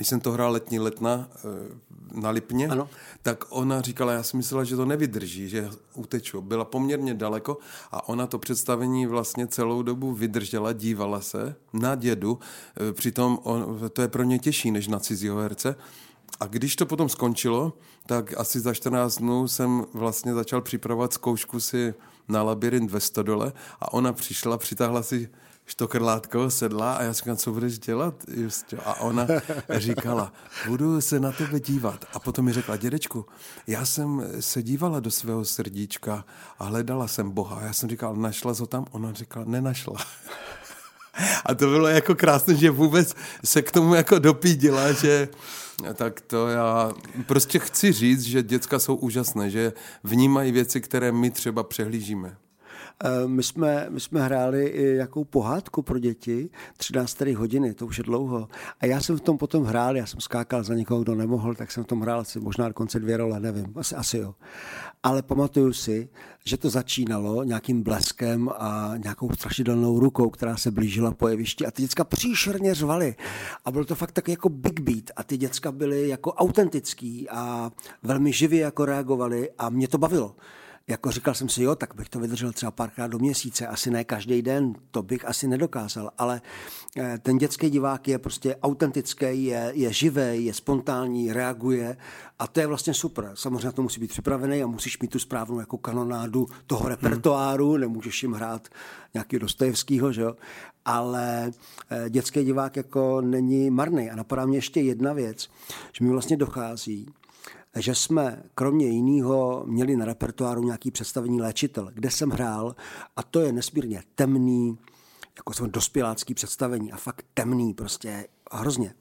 když jsem to hrál letní letna eh, na Lipně, ano. tak ona říkala, já si myslela, že to nevydrží, že uteču. Byla poměrně daleko a ona to představení vlastně celou dobu vydržela, dívala se na dědu, eh, přitom on, to je pro ně těžší než na cizího herce. A když to potom skončilo, tak asi za 14 dnů jsem vlastně začal připravovat zkoušku si na labirint ve Stodole a ona přišla, přitáhla si štokrlátko sedla a já říkám, co budeš dělat? Just, a ona říkala, budu se na tebe dívat. A potom mi řekla, dědečku, já jsem se dívala do svého srdíčka a hledala jsem Boha. A já jsem říkal, našla ho tam? Ona říkala, nenašla. A to bylo jako krásné, že vůbec se k tomu jako dopídila, že tak to já prostě chci říct, že děcka jsou úžasné, že vnímají věci, které my třeba přehlížíme. Eh, my jsme, my jsme hráli i jakou pohádku pro děti, 13 hodiny, to už je dlouho. A já jsem v tom potom hrál, já jsem skákal za někoho, kdo nemohl, tak jsem v tom hrál asi možná dokonce dvě role, nevím, asi, asi jo. Ale pamatuju si, že to začínalo nějakým bleskem a nějakou strašidelnou rukou, která se blížila po jevišti a ty děcka příšerně řvaly. A bylo to fakt tak jako big beat a ty děcka byly jako autentický a velmi živě jako reagovali a mě to bavilo jako říkal jsem si, jo, tak bych to vydržel třeba párkrát do měsíce, asi ne každý den, to bych asi nedokázal, ale eh, ten dětský divák je prostě autentický, je, je živý, je spontánní, reaguje a to je vlastně super. Samozřejmě to musí být připravený a musíš mít tu správnou jako kanonádu toho repertoáru, hmm. nemůžeš jim hrát nějaký Dostojevskýho, že jo? ale eh, dětský divák jako není marný. A napadá mě ještě jedna věc, že mi vlastně dochází, že jsme kromě jiného měli na repertoáru nějaký představení léčitel, kde jsem hrál a to je nesmírně temný, jako jsem dospělácký představení a fakt temný, prostě hrozně.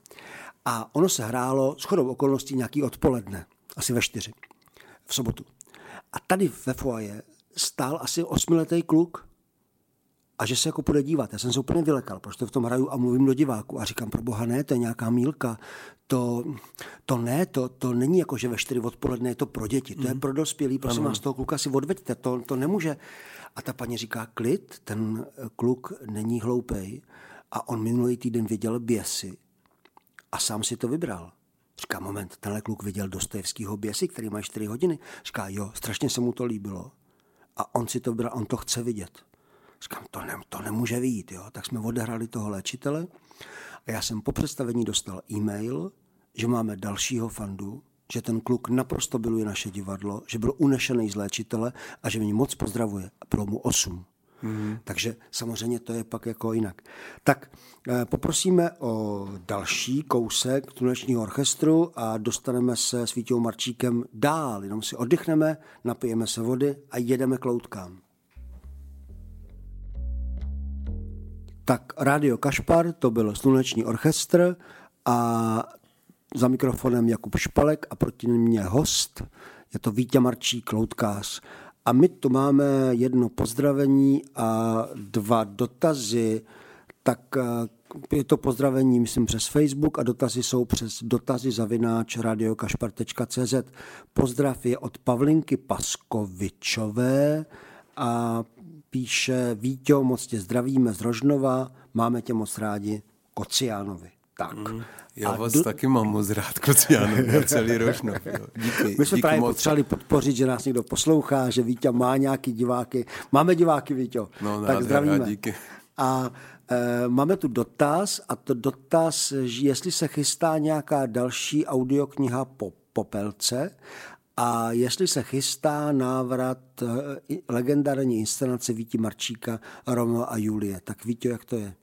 A ono se hrálo s chodou okolností nějaký odpoledne, asi ve čtyři, v sobotu. A tady ve foaje stál asi osmiletý kluk, a že se jako půjde dívat. Já jsem se úplně vylekal, protože to v tom hraju a mluvím do diváku a říkám, pro boha ne, to je nějaká mílka, to, to ne, to, to není jako, že ve čtyři odpoledne je to pro děti, to mm. je mhm. pro dospělí, prosím vás, toho kluka si odveďte, to, to nemůže. A ta paní říká, klid, ten kluk není hloupej a on minulý týden viděl běsy a sám si to vybral. Říká, moment, tenhle kluk viděl Dostojevskýho běsy, který má 4 hodiny. Říká, jo, strašně se mu to líbilo. A on si to vybral, on to chce vidět. Říkám, to, ne, to nemůže vyjít, jo. Tak jsme odehrali toho léčitele a já jsem po představení dostal e-mail, že máme dalšího fandu, že ten kluk naprosto byluje naše divadlo, že byl unešený z léčitele a že mě moc pozdravuje. A bylo mu 8. Mm-hmm. Takže samozřejmě to je pak jako jinak. Tak eh, poprosíme o další kousek tunečního orchestru a dostaneme se s Vítěou Marčíkem dál. Jenom si oddychneme, napijeme se vody a jedeme k loutkám. Tak Radio Kašpar, to byl sluneční orchestr a za mikrofonem Jakub Špalek a proti mě host, je to Vítě Marčí Kloutkář. A my tu máme jedno pozdravení a dva dotazy. Tak eh, je to pozdravení, myslím, přes Facebook a dotazy jsou přes dotazy zavináč radiokašpar.cz. Pozdrav je od Pavlinky Paskovičové a píše Víťo, moc tě zdravíme z Rožnova, máme tě moc rádi, Kociánovi. Tak. Mm. Já vás do... taky mám moc rád, Kociánovi, celý Rožnov. Díky, My jsme díky právě moc. potřebovali podpořit, že nás někdo poslouchá, že Vítě má nějaký diváky. Máme diváky, Vítě. No, tak zdravíme. Díky. A e, máme tu dotaz, a to dotaz, jestli se chystá nějaká další audiokniha po Popelce a jestli se chystá návrat e, legendární inscenace Víti Marčíka Romeo a Julie. Tak Vítě, jak to je?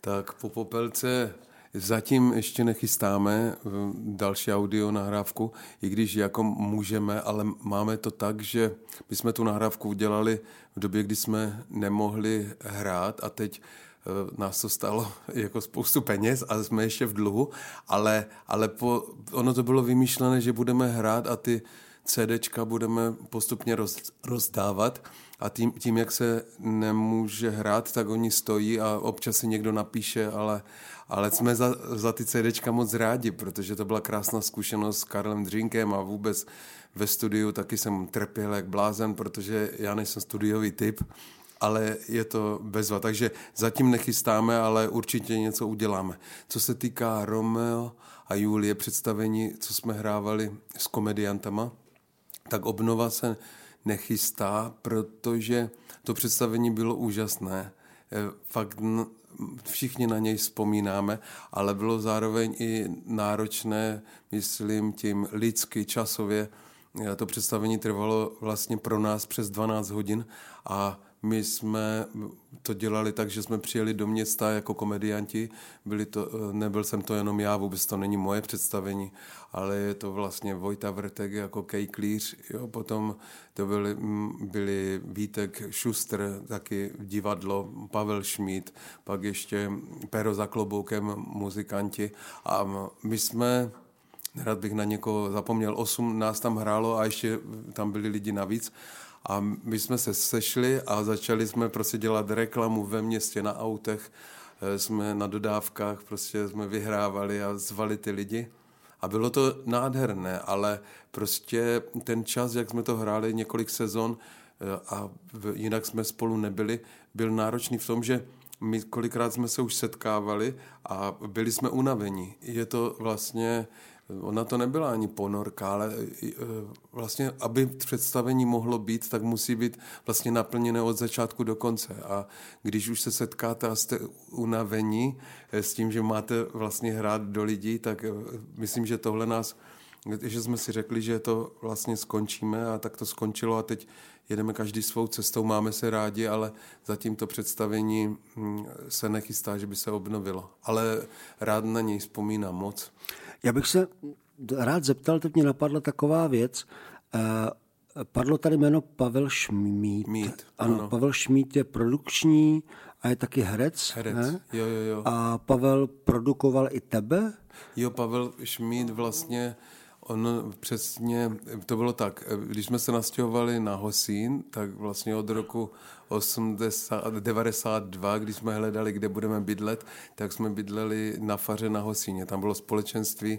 Tak po Popelce zatím ještě nechystáme e, další audio nahrávku, i když jako můžeme, ale máme to tak, že my jsme tu nahrávku udělali v době, kdy jsme nemohli hrát a teď Eh, nás to stalo jako spoustu peněz a jsme ještě v dluhu, ale, ale po, ono to bylo vymýšlené, že budeme hrát a ty CDčka budeme postupně roz, rozdávat a tím, tím, jak se nemůže hrát, tak oni stojí a občas si někdo napíše, ale, ale jsme za, za ty CDčka moc rádi, protože to byla krásná zkušenost s Karlem Drinkem a vůbec ve studiu taky jsem trpěl jak blázen, protože já nejsem studiový typ ale je to bezva. Takže zatím nechystáme, ale určitě něco uděláme. Co se týká Romeo a Julie představení, co jsme hrávali s komediantama, tak obnova se nechystá, protože to představení bylo úžasné. E, fakt všichni na něj vzpomínáme, ale bylo zároveň i náročné, myslím, tím lidsky, časově. E, to představení trvalo vlastně pro nás přes 12 hodin a my jsme to dělali tak, že jsme přijeli do města jako komedianti. Byli to, nebyl jsem to jenom já, vůbec to není moje představení, ale je to vlastně Vojta Vrtek jako Kej Klíř. Jo, potom to byli, byli Vítek Šustr, taky divadlo, Pavel Šmíd, pak ještě Pero za kloboukem, muzikanti. A my jsme Rád bych na někoho zapomněl. Osm nás tam hrálo a ještě tam byli lidi navíc. A my jsme se sešli a začali jsme prostě dělat reklamu ve městě na autech, eh, jsme na dodávkách, prostě jsme vyhrávali a zvali ty lidi. A bylo to nádherné, ale prostě ten čas, jak jsme to hráli několik sezon eh, a jinak jsme spolu nebyli, byl náročný v tom, že my kolikrát jsme se už setkávali a byli jsme unavení. Je to vlastně Ona to nebyla ani ponorka, ale e, vlastně, aby představení mohlo být, tak musí být vlastně naplněné od začátku do konce. A když už se setkáte a jste unavení e, s tím, že máte vlastně hrát do lidí, tak e, myslím, že tohle nás, že jsme si řekli, že to vlastně skončíme a tak to skončilo a teď jedeme každý svou cestou, máme se rádi, ale zatím to představení hm, se nechystá, že by se obnovilo. Ale rád na něj vzpomínám moc. Já bych se rád zeptal, teď mě napadla taková věc. Eh, padlo tady jméno Pavel Šmít. Mít, ano, ano, Pavel Šmít je produkční a je taky herec. Herec, ne? jo, jo, jo. A Pavel produkoval i tebe? Jo, Pavel Šmít vlastně On přesně, to bylo tak, když jsme se nastěhovali na Hosín, tak vlastně od roku 80, 92, když jsme hledali, kde budeme bydlet, tak jsme bydleli na faře na Hosíně. Tam bylo společenství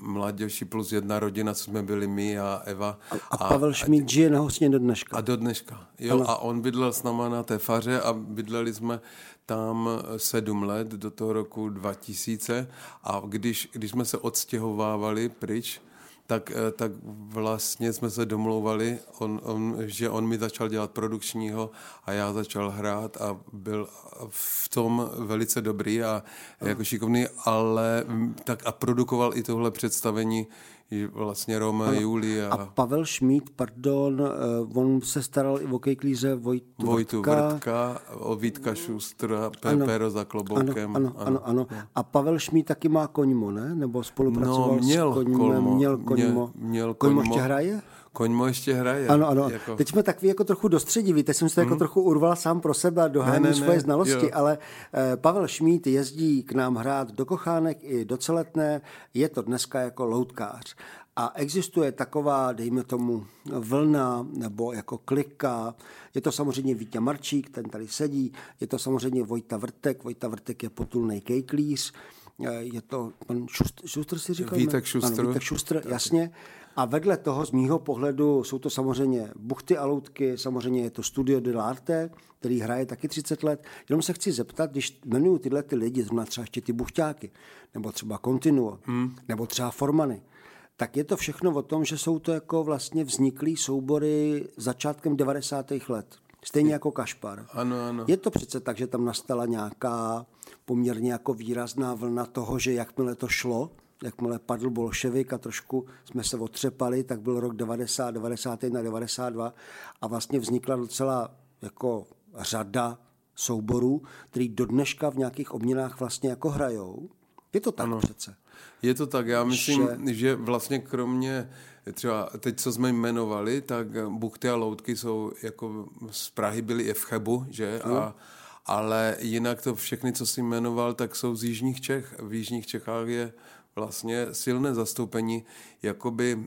mladější plus jedna rodina, co jsme byli my a Eva. A, a Pavel Šmíd žije na Hosíně do dneška. A do dneška, jo. Ano. A on bydlel s náma na té faře a bydleli jsme tam sedm let do toho roku 2000 a když, když jsme se odstěhovávali pryč, tak, eh, tak vlastně jsme se domlouvali, on, on, že on mi začal dělat produkčního a já začal hrát a byl v tom velice dobrý a jako šikovný, ale tak a produkoval i tohle představení vlastně Roma, ano. Julia. A Pavel Šmít, pardon, uh, on se staral i o kejklíře Vojtu, Vojtu Vrtka. Vrtka, o Vítka Šustra, Pero za kloboukem. Ano, ano, ano, ano. A Pavel Šmít taky má koňmo, ne? Nebo spolupracoval no, měl s koňmem? Kolmo, měl koňmo. Měl, měl koňmo. koňmo ještě hraje? Koňmo ještě hraje. Ano, ano. Jako... Teď jsme takový jako trochu dostřediví, teď jsem se to hmm. jako trochu urval sám pro sebe a doháním svoje znalosti, jo. ale eh, Pavel Šmít jezdí k nám hrát do Kochánek i do Celetné, je to dneska jako loutkář. A existuje taková, dejme tomu, vlna nebo jako klika. Je to samozřejmě Vítě Marčík, ten tady sedí. Je to samozřejmě Vojta Vrtek. Vojta Vrtek je potulný kejklíř. Je to pan Šustr, Šustr si říkal? Vítek Šustr. Ano, Vítek Šustr, jasně. A vedle toho, z mýho pohledu, jsou to samozřejmě buchty a loutky, samozřejmě je to Studio de l'Arte, který hraje taky 30 let. Jenom se chci zeptat, když jmenuju tyhle ty lidi, zrovna třeba ještě ty buchťáky, nebo třeba Continuo, hmm. nebo třeba Formany, tak je to všechno o tom, že jsou to jako vlastně vzniklý soubory začátkem 90. let. Stejně jako Kašpar. Ano, ano. Je to přece tak, že tam nastala nějaká poměrně jako výrazná vlna toho, že jakmile to šlo, jakmile padl bolševik a trošku jsme se otřepali, tak byl rok 90, 91, 92 a vlastně vznikla docela jako řada souborů, který do dneška v nějakých obměnách vlastně jako hrajou. Je to tak ano. přece. Je to tak, já myslím, že, že vlastně kromě třeba teď, co jsme jmenovali, tak buchty a loutky jsou jako z Prahy byly i v Chebu, že? A, ale jinak to všechny, co jsi jmenoval, tak jsou z Jižních Čech. V Jižních Čechách je vlastně silné zastoupení jakoby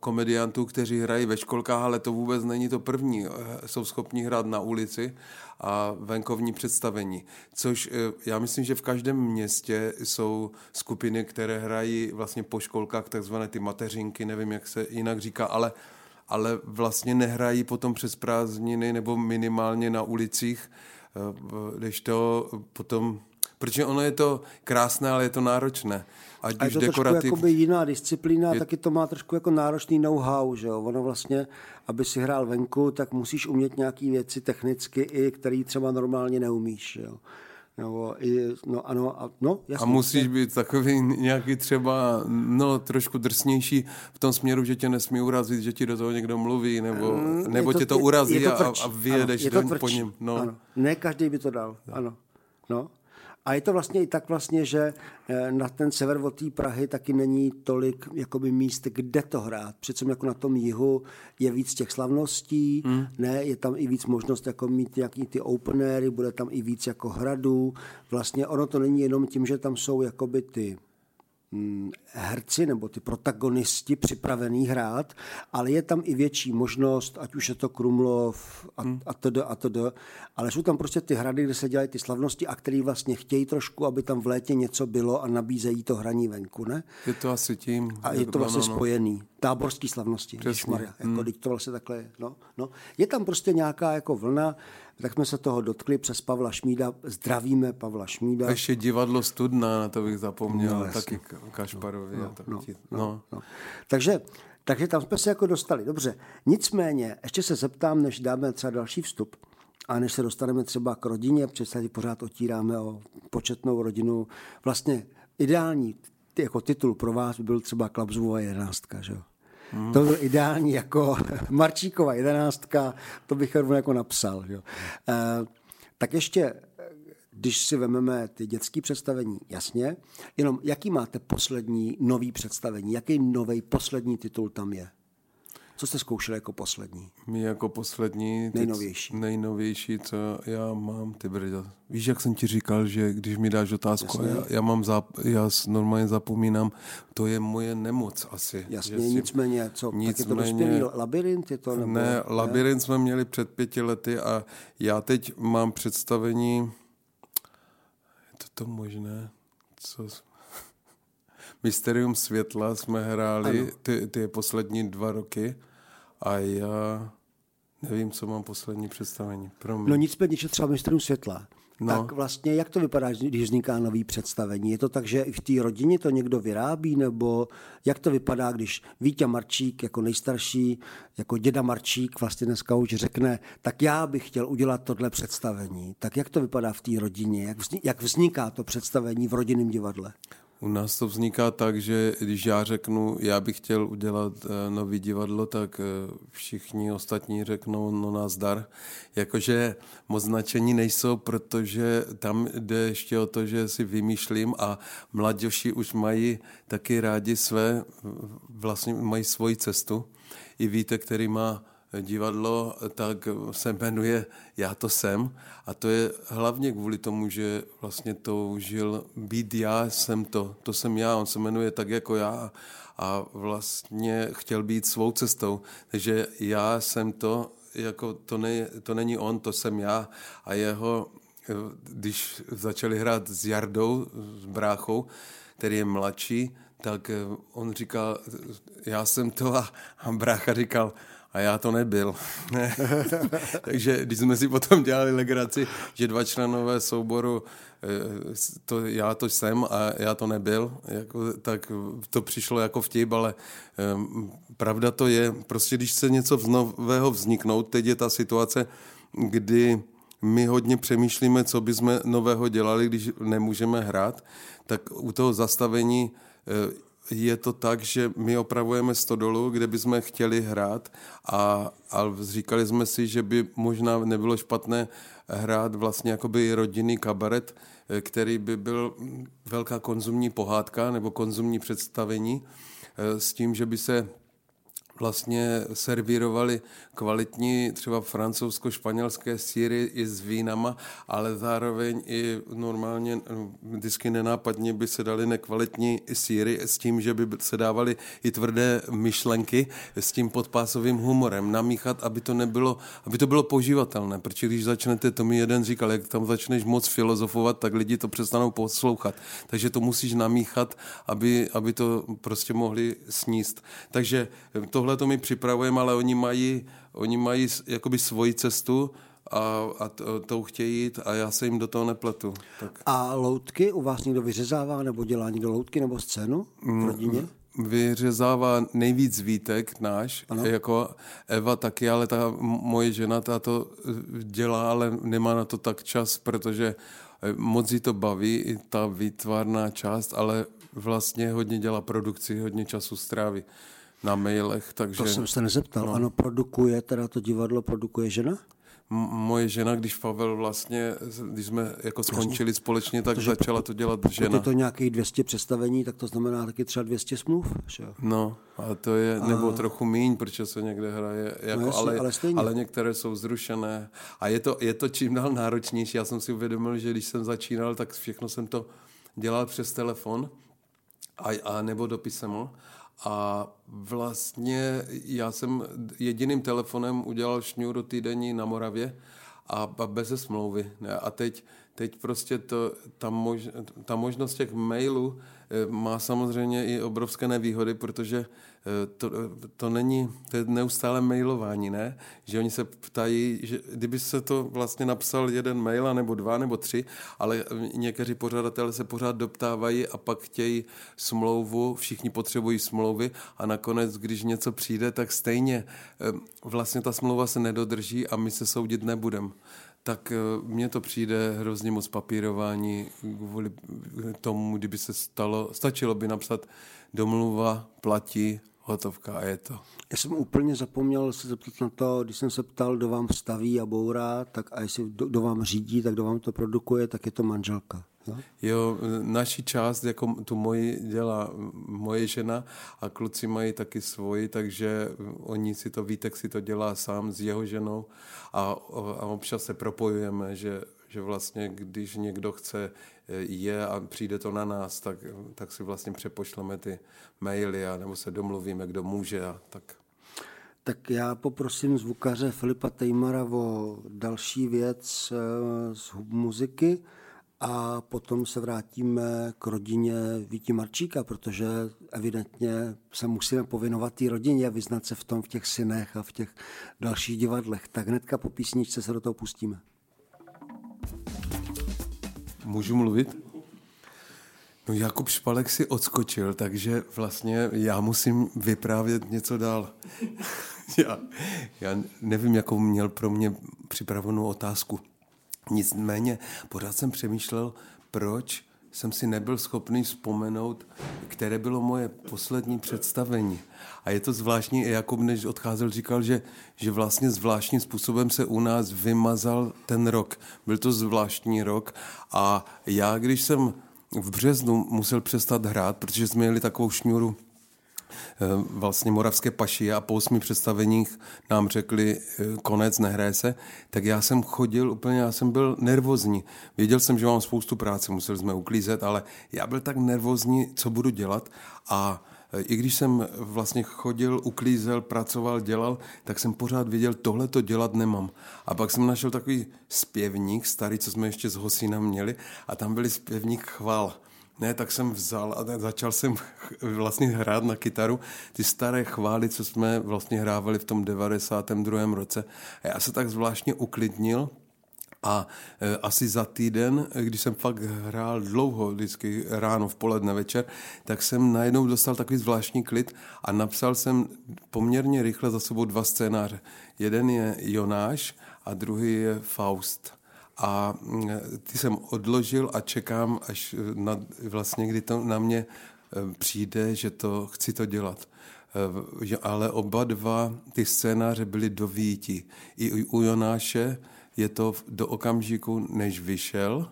komediantů, kteří hrají ve školkách, ale to vůbec není to první. Jsou schopni hrát na ulici a venkovní představení. Což eh, já myslím, že v každém městě jsou skupiny, které hrají vlastně po školkách, takzvané ty mateřinky, nevím, jak se jinak říká, ale ale vlastně nehrají potom přes prázdniny nebo minimálně na ulicích, eh, když to potom Protože ono je to krásné, ale je to náročné. Ať a je to dekorativ... trošku jakoby jiná disciplína, je... taky to má trošku jako náročný know-how, že jo? Ono vlastně, aby si hrál venku, tak musíš umět nějaký věci technicky, i který třeba normálně neumíš, jo? Nebo i, no ano, a, no, jasně. A musíš být takový nějaký třeba, no, trošku drsnější v tom směru, že tě nesmí urazit, že ti do toho někdo mluví, nebo, mm, nebo to, tě to urazí je, je to a, a vyjedeš ano, po něm. No. Ano. Ne každý by to dal, ano. No. A je to vlastně i tak vlastně, že eh, na ten sever od té Prahy taky není tolik jakoby míst, kde to hrát. Přece jako na tom jihu je víc těch slavností, hmm. ne, je tam i víc možnost jako mít nějaký ty openery, bude tam i víc jako hradů. Vlastně ono to není jenom tím, že tam jsou jakoby ty Mm, herci nebo ty protagonisti připravený hrát, ale je tam i větší možnost, ať už je to Krumlov a, hmm. a td. a td. Ale jsou tam prostě ty hrady, kde se dělají ty slavnosti a který vlastně chtějí trošku, aby tam v létě něco bylo a nabízejí to hraní venku, ne? Je to asi tím. A je to vlastně no, no. spojený. Táborský slavnosti. Přesně. Maria, jako hmm. to vlastně takhle je. No, no. Je tam prostě nějaká jako vlna, tak jsme se toho dotkli přes Pavla Šmída. Zdravíme Pavla Šmída. A ještě divadlo Studna, na to bych zapomněl, no, taky Kašparovi. No, no, no, no, no. Takže, takže tam jsme se jako dostali. Dobře, nicméně, ještě se zeptám, než dáme třeba další vstup, a než se dostaneme třeba k rodině, protože tady pořád otíráme o početnou rodinu, vlastně ideální jako titul pro vás by byl třeba Klapzová jedenáctka, že jo? Hmm. To byl ideální jako Marčíková jedenáctka, to bych rovnou jako napsal. Jo. E, tak ještě, když si vezmeme ty dětské představení, jasně, jenom jaký máte poslední nový představení, jaký nový poslední titul tam je? Co jste zkoušeli jako poslední? My jako poslední... Nejnovější. Nejnovější, co já mám, ty brďo. Víš, jak jsem ti říkal, že když mi dáš otázku, já, já, mám zap, já normálně zapomínám, to je moje nemoc asi. Jasně, si, nicméně, co, nicméně, tak je to dospělý labirint? Je to, nebo, ne, ne, labirint jsme měli před pěti lety a já teď mám představení, je to to možné, co Mysterium světla jsme hráli ty, ty poslední dva roky a já nevím, co mám poslední představení. Promiň. No nicméně, že třeba Mysterium světla, No. Tak vlastně jak to vypadá, když vzniká nový představení? Je to tak, že i v té rodině to někdo vyrábí, nebo jak to vypadá, když Vítě Marčík jako nejstarší, jako děda Marčík vlastně dneska už řekne, tak já bych chtěl udělat tohle představení. Tak jak to vypadá v té rodině? Jak vzniká to představení v rodinném divadle? U nás to vzniká tak, že když já řeknu, já bych chtěl udělat uh, nový divadlo, tak uh, všichni ostatní řeknou, no nás dar. Jakože moc značení nejsou, protože tam jde ještě o to, že si vymýšlím a mladěši už mají taky rádi své, vlastně mají svoji cestu. I víte, který má divadlo, tak se jmenuje Já to jsem. A to je hlavně kvůli tomu, že vlastně toužil být já jsem to, to jsem já, on se jmenuje tak jako já a vlastně chtěl být svou cestou, takže já jsem to, jako to, ne, to není on, to jsem já. A jeho, když začali hrát s Jardou, s bráchou, který je mladší, tak on říkal, já jsem to a, a brácha říkal, a já to nebyl. Takže když jsme si potom dělali legraci, že dva členové souboru, eh, to, já to jsem a já to nebyl, jako, tak to přišlo jako vtip, ale um, pravda to je, prostě když se něco nového vzniknout, teď je ta situace, kdy my hodně přemýšlíme, co bychom nového dělali, když nemůžeme hrát, tak u toho zastavení eh, je to tak, že my opravujeme stodolu, kde bychom chtěli hrát a, a říkali jsme si, že by možná nebylo špatné hrát vlastně jakoby rodinný kabaret, eh, který by byl velká konzumní pohádka nebo konzumní představení eh, s tím, že by se vlastně servírovali kvalitní třeba francouzsko-španělské síry i s vínama, ale zároveň i normálně vždycky nenápadně by se dali nekvalitní síry s tím, že by se dávaly i tvrdé myšlenky s tím podpásovým humorem. Namíchat, aby to nebylo, aby to bylo poživatelné, protože když začnete, to mi jeden říkal, jak tam začneš moc filozofovat, tak lidi to přestanou poslouchat. Takže to musíš namíchat, aby, aby to prostě mohli sníst. Takže to tohle to my připravujeme, ale oni mají, oni mají jakoby svoji cestu a, a to, to chtějí jít a já se jim do toho nepletu. Tak. A loutky u vás někdo vyřezává nebo dělá někdo loutky nebo scénu v mm, rodině? vyřezává nejvíc Vítek náš, ano. jako Eva taky, ale ta moje žena ta to dělá, ale nemá na to tak čas, protože eh, moc jí to baví, i ta výtvarná část, ale vlastně hodně dělá produkci, hodně času stráví na mailech. Takže, to jsem se nezeptal. No. Ano, produkuje, teda to divadlo produkuje žena? Moje žena, když Pavel vlastně, když jsme jako skončili společně, tak Protože začala to dělat žena. je to nějakých 200 představení, tak to znamená taky třeba 200 smluv, že? No, a to je, a... nebo trochu míň, protože se někde hraje, jako, no jasně, ale, ale, ale některé jsou zrušené. A je to, je to čím dál náročnější. Já jsem si uvědomil, že když jsem začínal, tak všechno jsem to dělal přes telefon a, a nebo dopisem. A vlastně já jsem jediným telefonem udělal šňůru týdenní na Moravě a bez smlouvy. A teď, teď prostě to, ta, mož, ta možnost těch mailů eh, má samozřejmě i obrovské nevýhody, protože to, to není, to je neustále mailování, ne? Že oni se ptají, že kdyby se to vlastně napsal jeden mail, nebo dva, nebo tři, ale někteří pořadatelé se pořád doptávají a pak chtějí smlouvu, všichni potřebují smlouvy a nakonec, když něco přijde, tak stejně eh, vlastně ta smlouva se nedodrží a my se soudit nebudeme tak eh, mně to přijde hrozně moc papírování kvůli tomu, kdyby se stalo, stačilo by napsat domluva, platí hotovka a je to. Já jsem úplně zapomněl se zeptat na to, když jsem se ptal, kdo vám staví a bourá, tak a jestli kdo vám řídí, tak kdo vám to produkuje, tak je to manželka. Jo, jo naši část, jako tu moji dělá moje žena a kluci mají taky svoji, takže oni si to, Vítek si to dělá sám s jeho ženou a, a občas se propojujeme, že, že vlastně když někdo chce je a přijde to na nás, tak, tak si vlastně přepošleme ty maily a nebo se domluvíme, kdo může a tak. Tak já poprosím zvukaře Filipa Tejmara o další věc eh, z muziky a potom se vrátíme k rodině Víti Marčíka, protože evidentně se musíme povinovat té rodině a vyznat se v tom v těch synech a v těch dalších divadlech. Tak hnedka po písničce se do toho pustíme. Můžu mluvit? No Jakub Špalek si odskočil, takže vlastně já musím vyprávět něco dál. já, já nevím, jakou měl pro mě připravenou otázku. Nicméně pořád jsem přemýšlel, proč jsem si nebyl schopný vzpomenout, které bylo moje poslední představení. A je to zvláštní, Jakub, než odcházel, říkal, že, že vlastně zvláštním způsobem se u nás vymazal ten rok. Byl to zvláštní rok a já, když jsem v březnu musel přestat hrát, protože jsme měli takovou šňůru vlastně Moravské paši a po osmi představeních nám řekli eh, konec, nehraje se, tak já jsem chodil úplně, já jsem byl nervózní. Věděl jsem, že mám spoustu práce, museli jsme uklízet, ale já byl tak nervózní, co budu dělat a eh, i když jsem vlastně chodil, uklízel, pracoval, dělal, tak jsem pořád věděl, tohle to dělat nemám. A pak jsem našel takový zpěvník, starý, co jsme ještě z Hosína měli, a tam byli zpěvník chval. Ne, tak jsem vzal a začal jsem vlastně hrát na kytaru ty staré chvály, co jsme vlastně hrávali v tom 92. roce. A já se tak zvláštně uklidnil, a e, asi za týden, když jsem fakt hrál dlouho, vždycky ráno, v poledne, večer, tak jsem najednou dostal takový zvláštní klid a napsal jsem poměrně rychle za sebou dva scénáře. Jeden je Jonáš a druhý je Faust. A mm, ty jsem odložil a čekám, až na, vlastně, kdy to na mě e, přijde, že to chci to dělat. E, ale oba dva ty scénáře byly do výjití. I u Jonáše je to do okamžiku, než vyšel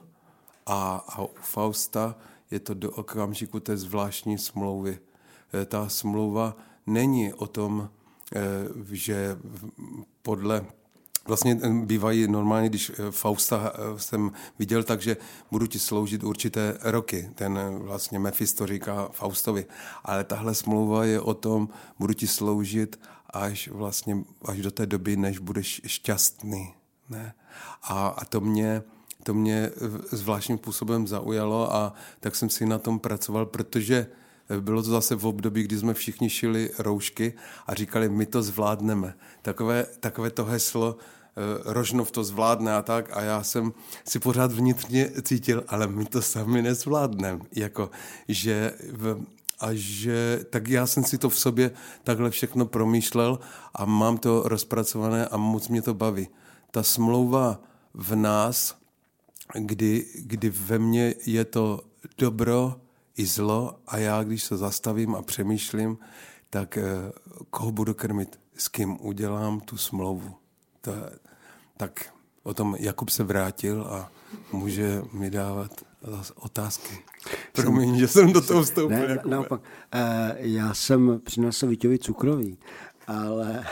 a, a u Fausta je to do okamžiku té zvláštní smlouvy. Ta smlouva není o tom, že podle Vlastně eh, bývají normálně, když eh, Fausta eh, jsem viděl, takže budu ti sloužit určité roky. Ten vlastně Mephisto říká Faustovi. Ale tahle smlouva je o tom, budu ti sloužit až vlastně až do té doby, než budeš šťastný. Ne? A, a to mě to mě zvláštním způsobem zaujalo a tak jsem si na tom pracoval, protože bylo to zase v období, kdy jsme všichni šili roušky a říkali, my to zvládneme. Takové, takové to heslo, eh, Rožnov to zvládne a tak a já jsem si pořád vnitřně cítil, ale my to sami nezvládneme. Jako, že v, a že tak já jsem si to v sobě takhle všechno promýšlel a mám to rozpracované a moc mě to baví. Ta smlouva v nás, kdy, kdy ve mně je to dobro, i zlo a já, když se zastavím a přemýšlím, tak eh, koho budu krmit, s kým udělám tu smlouvu. To, tak o tom Jakub se vrátil a může mi dávat otázky. Promiň, že jsem do toho vstoupil. Ne, naopak, uh, já jsem přinesl Vítěvi cukrový, ale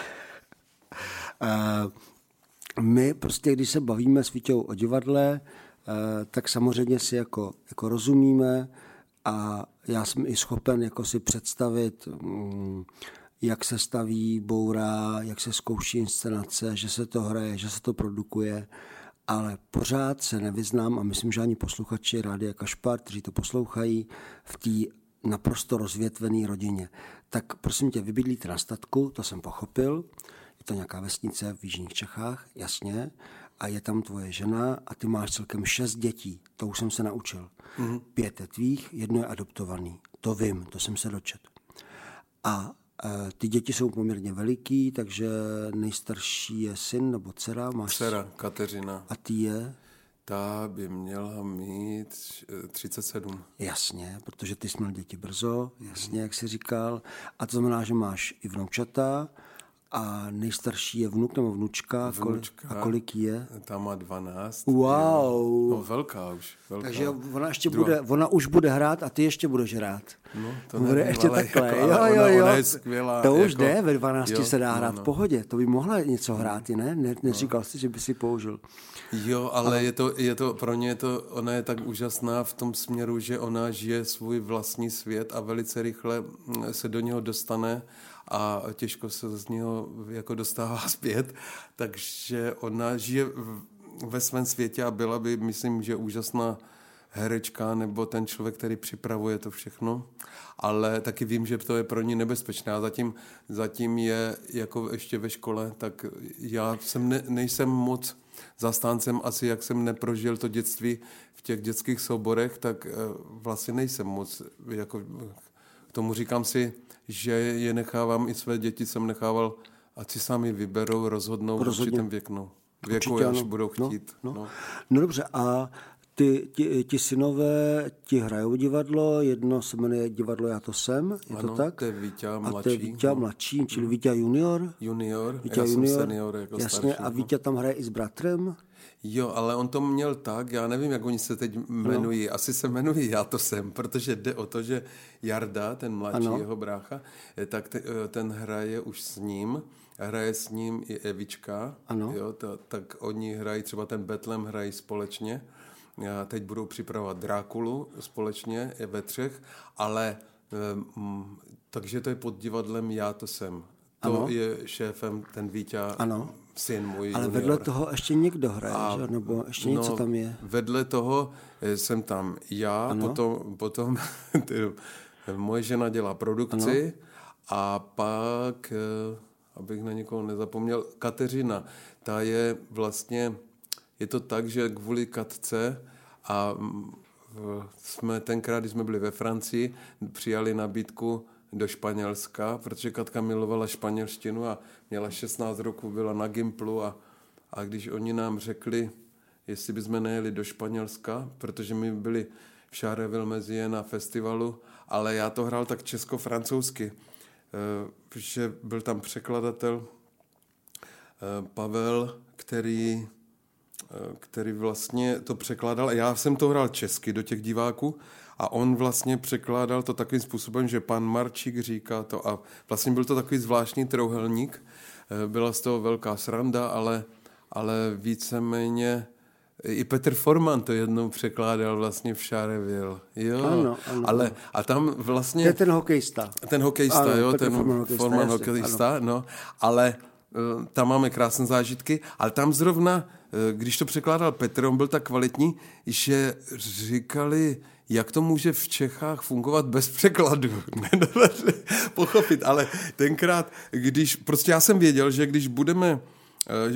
uh, my prostě, když se bavíme s Vítěou o divadle, uh, tak samozřejmě si jako, jako rozumíme, a já jsem i schopen jako si představit, mm, jak se staví boura, jak se zkouší inscenace, že se to hraje, že se to produkuje, ale pořád se nevyznám a myslím, že ani posluchači Rádia Kašpar, kteří to poslouchají, v té naprosto rozvětvené rodině. Tak prosím tě, vybydlíte na statku, to jsem pochopil, je to nějaká vesnice v Jižních Čechách, jasně, a je tam tvoje žena a ty máš celkem šest dětí, to už jsem se naučil. Mm-hmm. Pět je tvých, jedno je adoptovaný. To vím, to jsem se dočet. A e, ty děti jsou poměrně veliký, takže nejstarší je syn nebo dcera. Máš... Dcera, Kateřina. A ty je? Ta by měla mít 37. Jasně, protože ty jsi měl děti brzo, jasně, jak jsi říkal. A to znamená, že máš i vnoučata a nejstarší je vnuk nebo vnučka? vnučka a kolik je? Ta má 12. Wow. No, velká už. Velká. Takže ona ještě Druhá. bude, ona už bude hrát a ty ještě budeš hrát. No, to bude nevím, ještě takhle. Jako, jo, jo, jo. Ona je skvělá. To už jako, jde, ve 12 jo, se dá hrát no, no. v pohodě. To by mohla něco hrát, ne? ne neříkal no. jsi, že by si použil. Jo, ale, ale je, to, je to, pro ně je to, ona je tak úžasná v tom směru, že ona žije svůj vlastní svět a velice rychle se do něho dostane a těžko se z něho jako dostává zpět, takže ona žije ve svém světě a byla by, myslím, že úžasná herečka nebo ten člověk, který připravuje to všechno, ale taky vím, že to je pro ní nebezpečné. A zatím, zatím je jako ještě ve škole, tak já jsem ne, nejsem moc zastáncem. Asi, jak jsem neprožil to dětství v těch dětských souborech, tak eh, vlastně nejsem moc, jako k tomu říkám si, že je nechávám, i své děti jsem nechával, ať si sami vyberou, rozhodnou v určitém věku. Věku, Určitě, až ano. budou no, chtít. No, no. No. no dobře, a ty, ti, ti synové ti hrajou divadlo, jedno se jmenuje divadlo Já to jsem, je ano, to tak? to je Vítě mladší. A to je Vítě no. mladší, čili Vítě junior? Junior, Vítě já junior. jsem senior jako Jasně, starší, a no. Vítě tam hraje i s bratrem? Jo, ale on to měl tak, já nevím, jak oni se teď jmenují. No. Asi se jmenují Já to jsem, protože jde o to, že Jarda, ten mladší ano. jeho brácha, eh, tak te, eh, ten hraje už s ním. Hraje s ním i Evička. Ano. Jo, to, tak oni hrají, třeba ten Betlem hrají společně. A teď budou připravovat Drákulu společně ve třech, ale takže to je pod divadlem Já to jsem. To ano. je šéfem ten Vítě syn můj. Ale junior. vedle toho ještě někdo hraje, a, že? nebo ještě no, něco tam je? Vedle toho eh, jsem tam já, ano? potom, potom ty, moje žena dělá produkci ano? a pak, eh, abych na někoho nezapomněl, Kateřina, ta je vlastně, je to tak, že kvůli Katce a mm, jsme tenkrát, když jsme byli ve Francii, přijali nabídku do Španělska, protože Katka milovala španělštinu a měla 16 roků, byla na Gimplu a, a když oni nám řekli, jestli bychom nejeli do Španělska, protože my byli v Charleville mezi na festivalu, ale já to hrál tak česko-francouzsky, eh, že byl tam překladatel eh, Pavel, který, eh, který vlastně to překládal. Já jsem to hrál česky do těch diváků a on vlastně překládal to takovým způsobem, že pan Marčík říká to a vlastně byl to takový zvláštní trouhelník. Eh, byla z toho velká sranda, ale, ale víceméně i Petr Forman to jednou překládal vlastně v Chareville. Jo, ano, ano, ale a tam vlastně... To je ten hokejista. Ten hokejista, ano, jo, Petr ten Forman hokejista, Forman hokejista no, ale uh, tam máme krásné zážitky, ale tam zrovna, uh, když to překládal Petr, on byl tak kvalitní, že říkali, jak to může v Čechách fungovat bez překladu. Pochopit, ale tenkrát, když, prostě já jsem věděl, že když budeme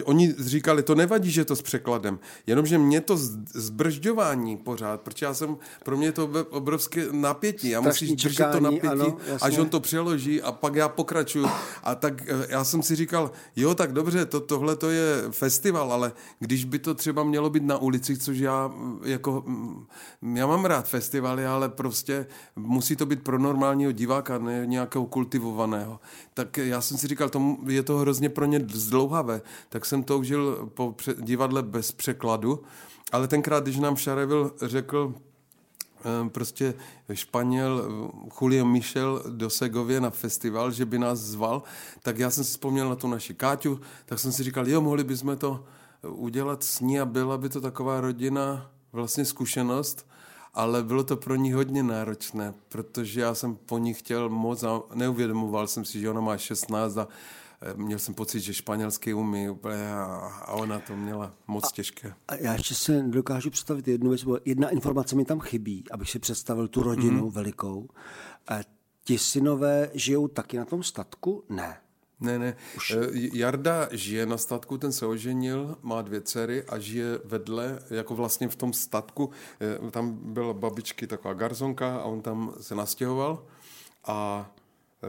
oni říkali, to nevadí, že to s překladem, jenomže mě to zbržďování pořád, protože já jsem, pro mě je to obrovské napětí. Já musím držet to napětí, ano, až on to přeloží a pak já pokračuju. A tak uh, já jsem si říkal, jo, tak dobře, to, tohle to je festival, ale když by to třeba mělo být na ulici, což já mm, jako, mm, já mám rád festivaly, ale prostě musí to být pro normálního diváka, ne nějakého kultivovaného. Tak já jsem si říkal, to, je to hrozně pro ně zdlouhavé tak jsem toužil po divadle bez překladu, ale tenkrát, když nám Šarevil řekl, eh, prostě Španěl eh, Julio Michel do Segově na festival, že by nás zval, tak já jsem si vzpomněl na tu naši Káťu, tak jsem si říkal, jo, mohli bychom to udělat s ní a byla by to taková rodina, vlastně zkušenost, ale bylo to pro ní hodně náročné, protože já jsem po ní chtěl moc a neuvědomoval jsem si, že ona má 16 a Eh, měl jsem pocit, že španělský umí úplně a ona to měla moc a, těžké. A já ještě si dokážu představit jednu věc, jedna informace mi tam chybí, abych si představil tu rodinu mm-hmm. velikou. A ti synové žijou taky na tom statku? Ne. Ne, ne. Už. Eh, Jarda žije na statku, ten se oženil, má dvě dcery a žije vedle, jako vlastně v tom statku. Eh, tam byla babičky taková garzonka a on tam se nastěhoval a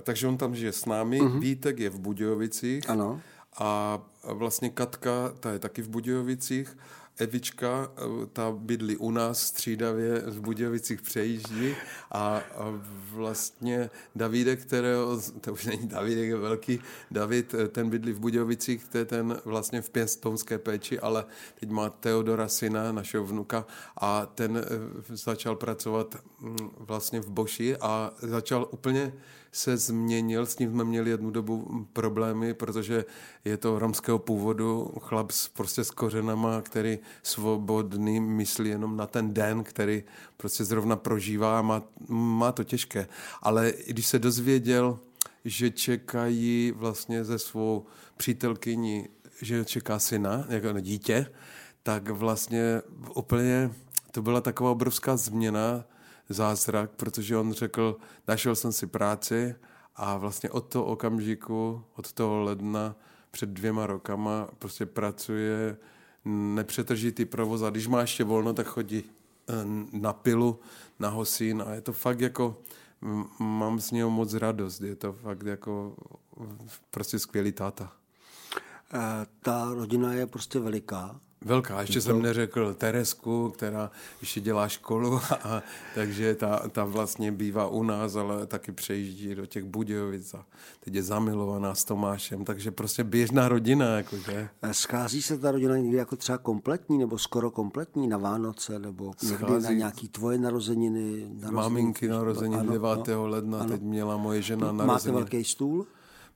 takže on tam žije s námi, uh-huh. Vítek je v Budějovicích ano. a vlastně Katka, ta je taky v Budějovicích Evička, ta bydlí u nás střídavě v Budějovicích přejíždí a, vlastně Davidek, kterého, to už není Davidek, je velký David, ten bydlí v Budějovicích, to je ten vlastně v pěstonské péči, ale teď má Teodora syna, našeho vnuka a ten eh, začal pracovat mm, vlastně v Boši a začal úplně se změnil, s ním jsme měli jednu dobu problémy, protože je to romského původu, chlap s, prostě s kořenama, který svobodný myslí jenom na ten den, který prostě zrovna prožívá a má, má to těžké. Ale když se dozvěděl, že čekají vlastně ze svou přítelkyní, že čeká syna, jako dítě, tak vlastně úplně to byla taková obrovská změna, zázrak, protože on řekl, našel jsem si práci a vlastně od toho okamžiku, od toho ledna před dvěma rokama prostě pracuje nepřetržitý provoz a když má ještě volno, tak chodí eh, na pilu, na hosín a je to fakt jako, mám z něho moc radost, je to fakt jako prostě skvělý táta. Eh, ta rodina je prostě veliká Velká, ještě to... jsem neřekl Teresku, která ještě dělá školu, a, takže ta, ta vlastně bývá u nás, ale taky přejíždí do těch Budějovic a teď je zamilovaná s Tomášem, takže prostě běžná rodina. Jakože. Schází se ta rodina někdy jako třeba kompletní nebo skoro kompletní na Vánoce nebo někdy Schází... na nějaký tvoje narozeniny? narozeniny Maminky narozeniny 9. Ano, ledna, ano. teď měla moje žena narozeniny. Máte velký stůl?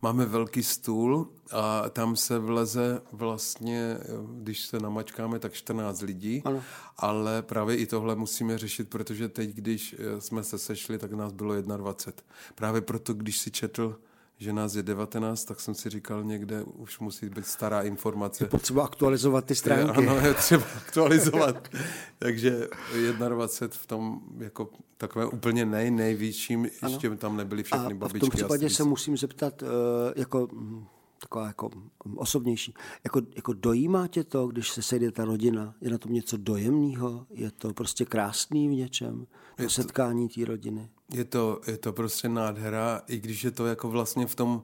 Máme velký stůl a tam se vleze vlastně, když se namačkáme, tak 14 lidí, ano. ale právě i tohle musíme řešit, protože teď, když jsme se sešli, tak nás bylo 21. Právě proto, když si četl, že nás je 19, tak jsem si říkal někde, už musí být stará informace. Je potřeba aktualizovat ty stránky. Je, ano, je třeba aktualizovat. Takže 21 v tom jako takové úplně nej, největším, ještě tam nebyly všechny a, babičky. A v tom případě se musím zeptat, uh, jako hm, taková jako osobnější. Jako, jako dojímá tě to, když se sejde ta rodina? Je na tom něco dojemného? Je to prostě krásný v něčem? To setkání té rodiny? Je to, je to prostě nádhera, i když je to jako vlastně v tom,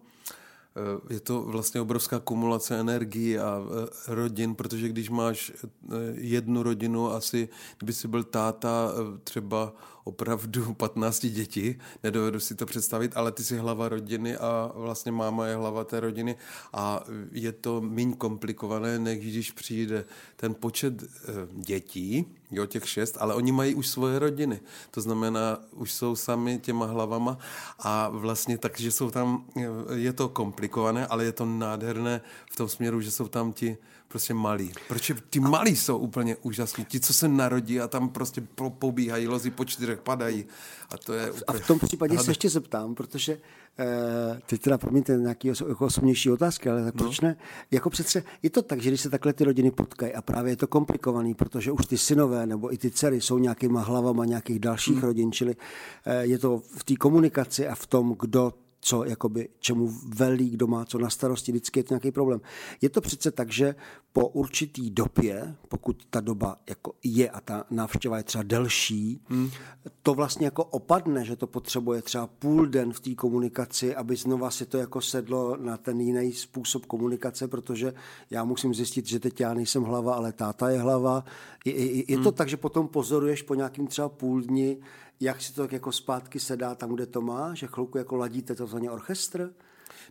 eh, je to vlastně obrovská kumulace energií a eh, rodin, protože když máš eh, jednu rodinu, asi kdyby si byl táta třeba opravdu 15 dětí, nedovedu si to představit, ale ty jsi hlava rodiny a vlastně máma je hlava té rodiny a je to méně komplikované, než když přijde ten počet eh, dětí, jo, těch šest, ale oni mají už svoje rodiny. To znamená, už jsou sami těma hlavama a vlastně takže jsou tam, eh, je to komplikované, ale je to nádherné v tom směru, že jsou tam ti prostě malí. Proč ty malí jsou úplně úžasní. Ti, co se narodí a tam prostě pobíhají, lozy po čtyřech, padají. A to je úplně... A v tom případě se ještě zeptám, protože eh, teď teda promiňte nějaký jako osobnější otázky, ale tak no. proč ne? Jako přece je to tak, že když se takhle ty rodiny potkají a právě je to komplikovaný, protože už ty synové nebo i ty dcery jsou nějakýma hlavama nějakých dalších hmm. rodin, čili eh, je to v té komunikaci a v tom, kdo co jakoby, čemu velí, kdo má co na starosti, vždycky je to nějaký problém. Je to přece tak, že po určitý době, pokud ta doba jako je a ta návštěva je třeba delší, hmm. to vlastně jako opadne, že to potřebuje třeba půl den v té komunikaci, aby znova si to jako sedlo na ten jiný způsob komunikace, protože já musím zjistit, že teď já nejsem hlava, ale táta je hlava. Je, je, je to hmm. tak, že potom pozoruješ po nějakým třeba půl dni, jak si to tak jako zpátky sedá tam, kde to má, že chvilku jako ladíte to za ně orchestr?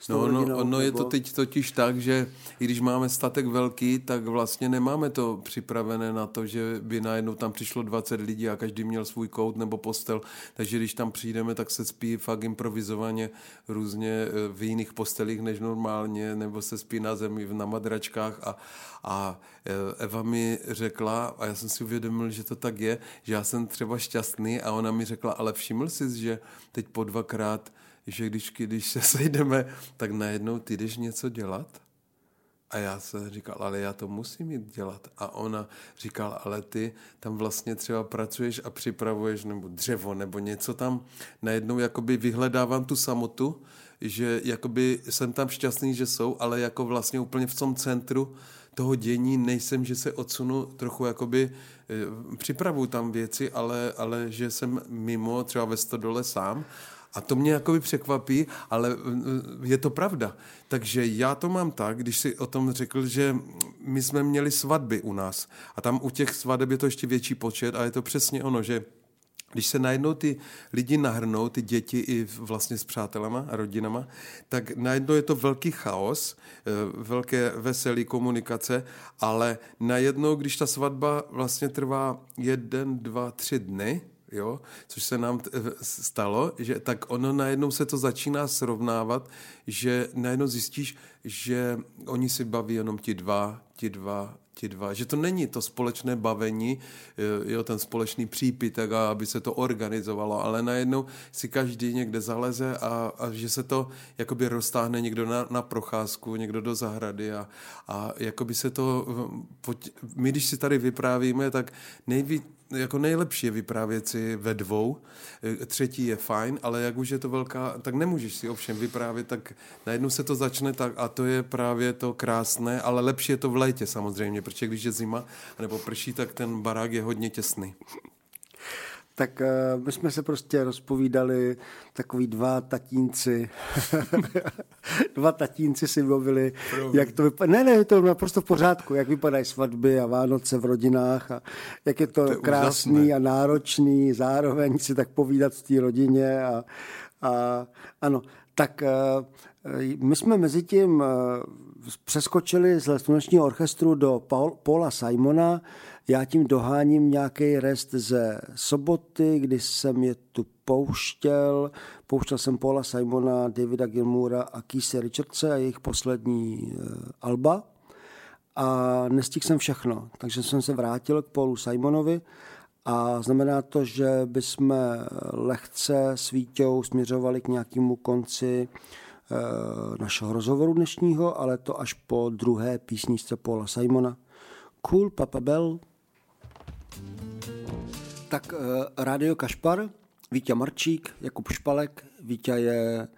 No, no, no je to teď totiž tak, že i když máme statek velký, tak vlastně nemáme to připravené na to, že by najednou tam přišlo 20 lidí a každý měl svůj kout nebo postel, takže když tam přijdeme, tak se spí fakt improvizovaně různě eh, v jiných postelích než normálně, nebo se spí na zemi na madračkách. A, a eh, Eva mi řekla, a já jsem si uvědomil, že to tak je, že já jsem třeba šťastný a ona mi řekla, ale všiml jsi, že teď po dvakrát že když, když se sejdeme, tak najednou ty jdeš něco dělat? A já jsem říkal, ale já to musím jít dělat. A ona říkala, ale ty tam vlastně třeba pracuješ a připravuješ nebo dřevo nebo něco tam. Najednou jakoby vyhledávám tu samotu, že jakoby jsem tam šťastný, že jsou, ale jako vlastně úplně v tom centru toho dění nejsem, že se odsunu trochu jakoby, e, připravuju tam věci, ale, ale že jsem mimo, třeba ve stodole sám a to mě jakoby překvapí, ale uh, je to pravda. Takže já to mám tak, když si o tom řekl, že my jsme měli svatby u nás a tam u těch svadeb je to ještě větší počet a je to přesně ono, že když se najednou ty lidi nahrnou, ty děti i vlastně s přátelama a rodinama, tak najednou je to velký chaos, eh, velké veselý komunikace, ale najednou, když ta svatba vlastně trvá jeden, dva, tři dny, jo, což se nám stalo, že tak ono najednou se to začíná srovnávat, že najednou zjistíš, že oni si baví jenom ti dva, ti dva, ti dva, že to není to společné bavení, eh, jo, ten společný přípitek, aby se to organizovalo, ale najednou si každý někde zaleze a, a že se to jakoby roztáhne někdo na, na procházku, někdo do zahrady a, a jakoby se to, eh, my když si tady vyprávíme, tak nejvíc, jako nejlepší je vyprávět si ve dvou, e, třetí je fajn, ale jak už je to velká, tak nemůžeš si ovšem vyprávět, tak najednou se to začne tak a to je právě to krásné, ale lepší je to v létě samozřejmě, protože když je zima nebo prší, tak ten barák je hodně těsný tak uh, my jsme se prostě rozpovídali, takový dva tatínci, dva tatínci si mluvili, jak to vypadá. Ne, ne, to je naprosto v pořádku, jak vypadají svatby a Vánoce v rodinách a jak je to, to je krásný úžasné. a náročný, zároveň si tak povídat v té rodině a, a ano, tak uh, my jsme mezi tím uh, přeskočili z slunečního orchestru do Paul, Paula Simona, já tím doháním nějaký rest ze soboty, kdy jsem je tu pouštěl. Pouštěl jsem Paula Simona, Davida Gilmoura a Keise Richardse a jejich poslední uh, alba. A nestihl jsem všechno, takže jsem se vrátil k Paulu Simonovi a znamená to, že bychom lehce s Vítěou směřovali k nějakému konci našeho rozhovoru dnešního, ale to až po druhé písničce Paula Simona. Cool Papa Bell. Tak Radio Kašpar, Vítě Marčík, Jakub Špalek. Vítě je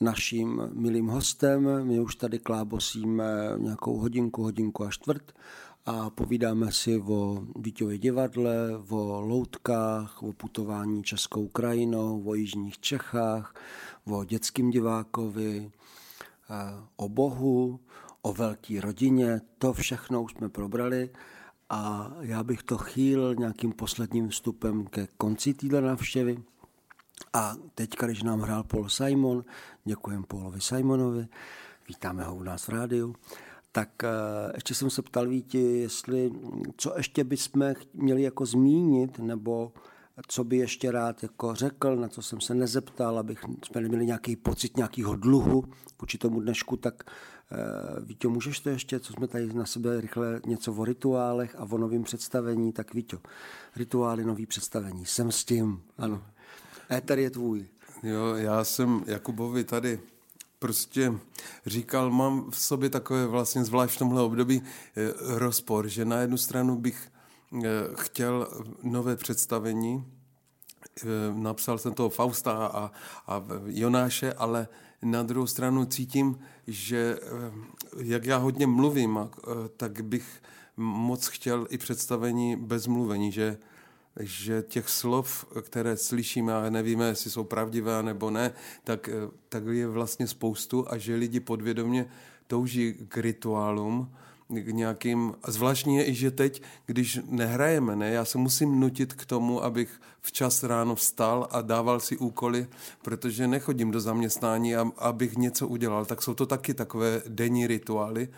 naším milým hostem. My už tady klábosíme nějakou hodinku, hodinku a čtvrt a povídáme si o Vítěvě divadle, o loutkách, o putování Českou krajinou, o jižních Čechách, o dětském divákovi, o Bohu, o velké rodině. To všechno už jsme probrali a já bych to chýl nějakým posledním vstupem ke konci téhle návštěvy. A teďka, když nám hrál Paul Simon, děkujeme Paulovi Simonovi, vítáme ho u nás v rádiu, tak eh, ještě jsem se ptal Víti, jestli, co ještě bychom měli jako zmínit, nebo co by ještě rád jako řekl, na co jsem se nezeptal, abych jsme neměli nějaký pocit nějakého dluhu vůči tomu dnešku, tak uh, Vítě, můžeš to ještě, co jsme tady na sebe rychle něco o rituálech a o novém představení, tak Vítě, rituály, nový představení, jsem s tím, ano. Éter je tvůj. Jo, já jsem Jakubovi tady prostě říkal, mám v sobě takové vlastně zvlášť v tomhle období eh, rozpor, že na jednu stranu bych eh, chtěl nové představení, eh, napsal jsem toho Fausta a, a Jonáše, ale na druhou stranu cítím, že jak já hodně mluvím, tak bych moc chtěl i představení bez mluvení, že že těch slov, které slyšíme a nevíme, jestli jsou pravdivé nebo ne, tak, eh, tak je vlastně spoustu a že lidi podvědomě touží k rituálům, k nějakým, a zvláštní je i, že teď, když nehrajeme, ne, já se musím nutit k tomu, abych včas ráno vstal a dával si úkoly, protože nechodím do zaměstnání, a, abych něco udělal, tak jsou to taky takové denní rituály,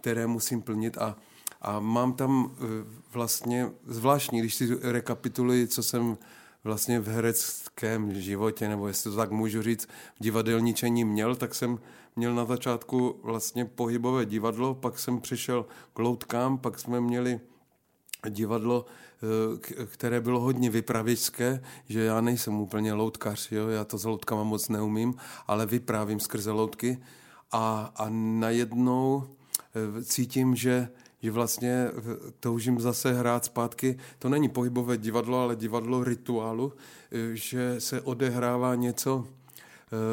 které musím plnit a a mám tam eh, vlastně zvláštní, když si rekapituluji, co jsem vlastně v hereckém životě, nebo jestli to tak můžu říct, v divadelničení měl, tak jsem měl na začátku vlastně pohybové divadlo, pak jsem přišel k loutkám, pak jsme měli divadlo, eh, které bylo hodně vypravěčské, že já nejsem úplně loutkař, jo? já to s loutkama moc neumím, ale vyprávím skrze loutky a, a najednou eh, cítím, že že vlastně toužím zase hrát zpátky, to není pohybové divadlo, ale divadlo rituálu, že se odehrává něco,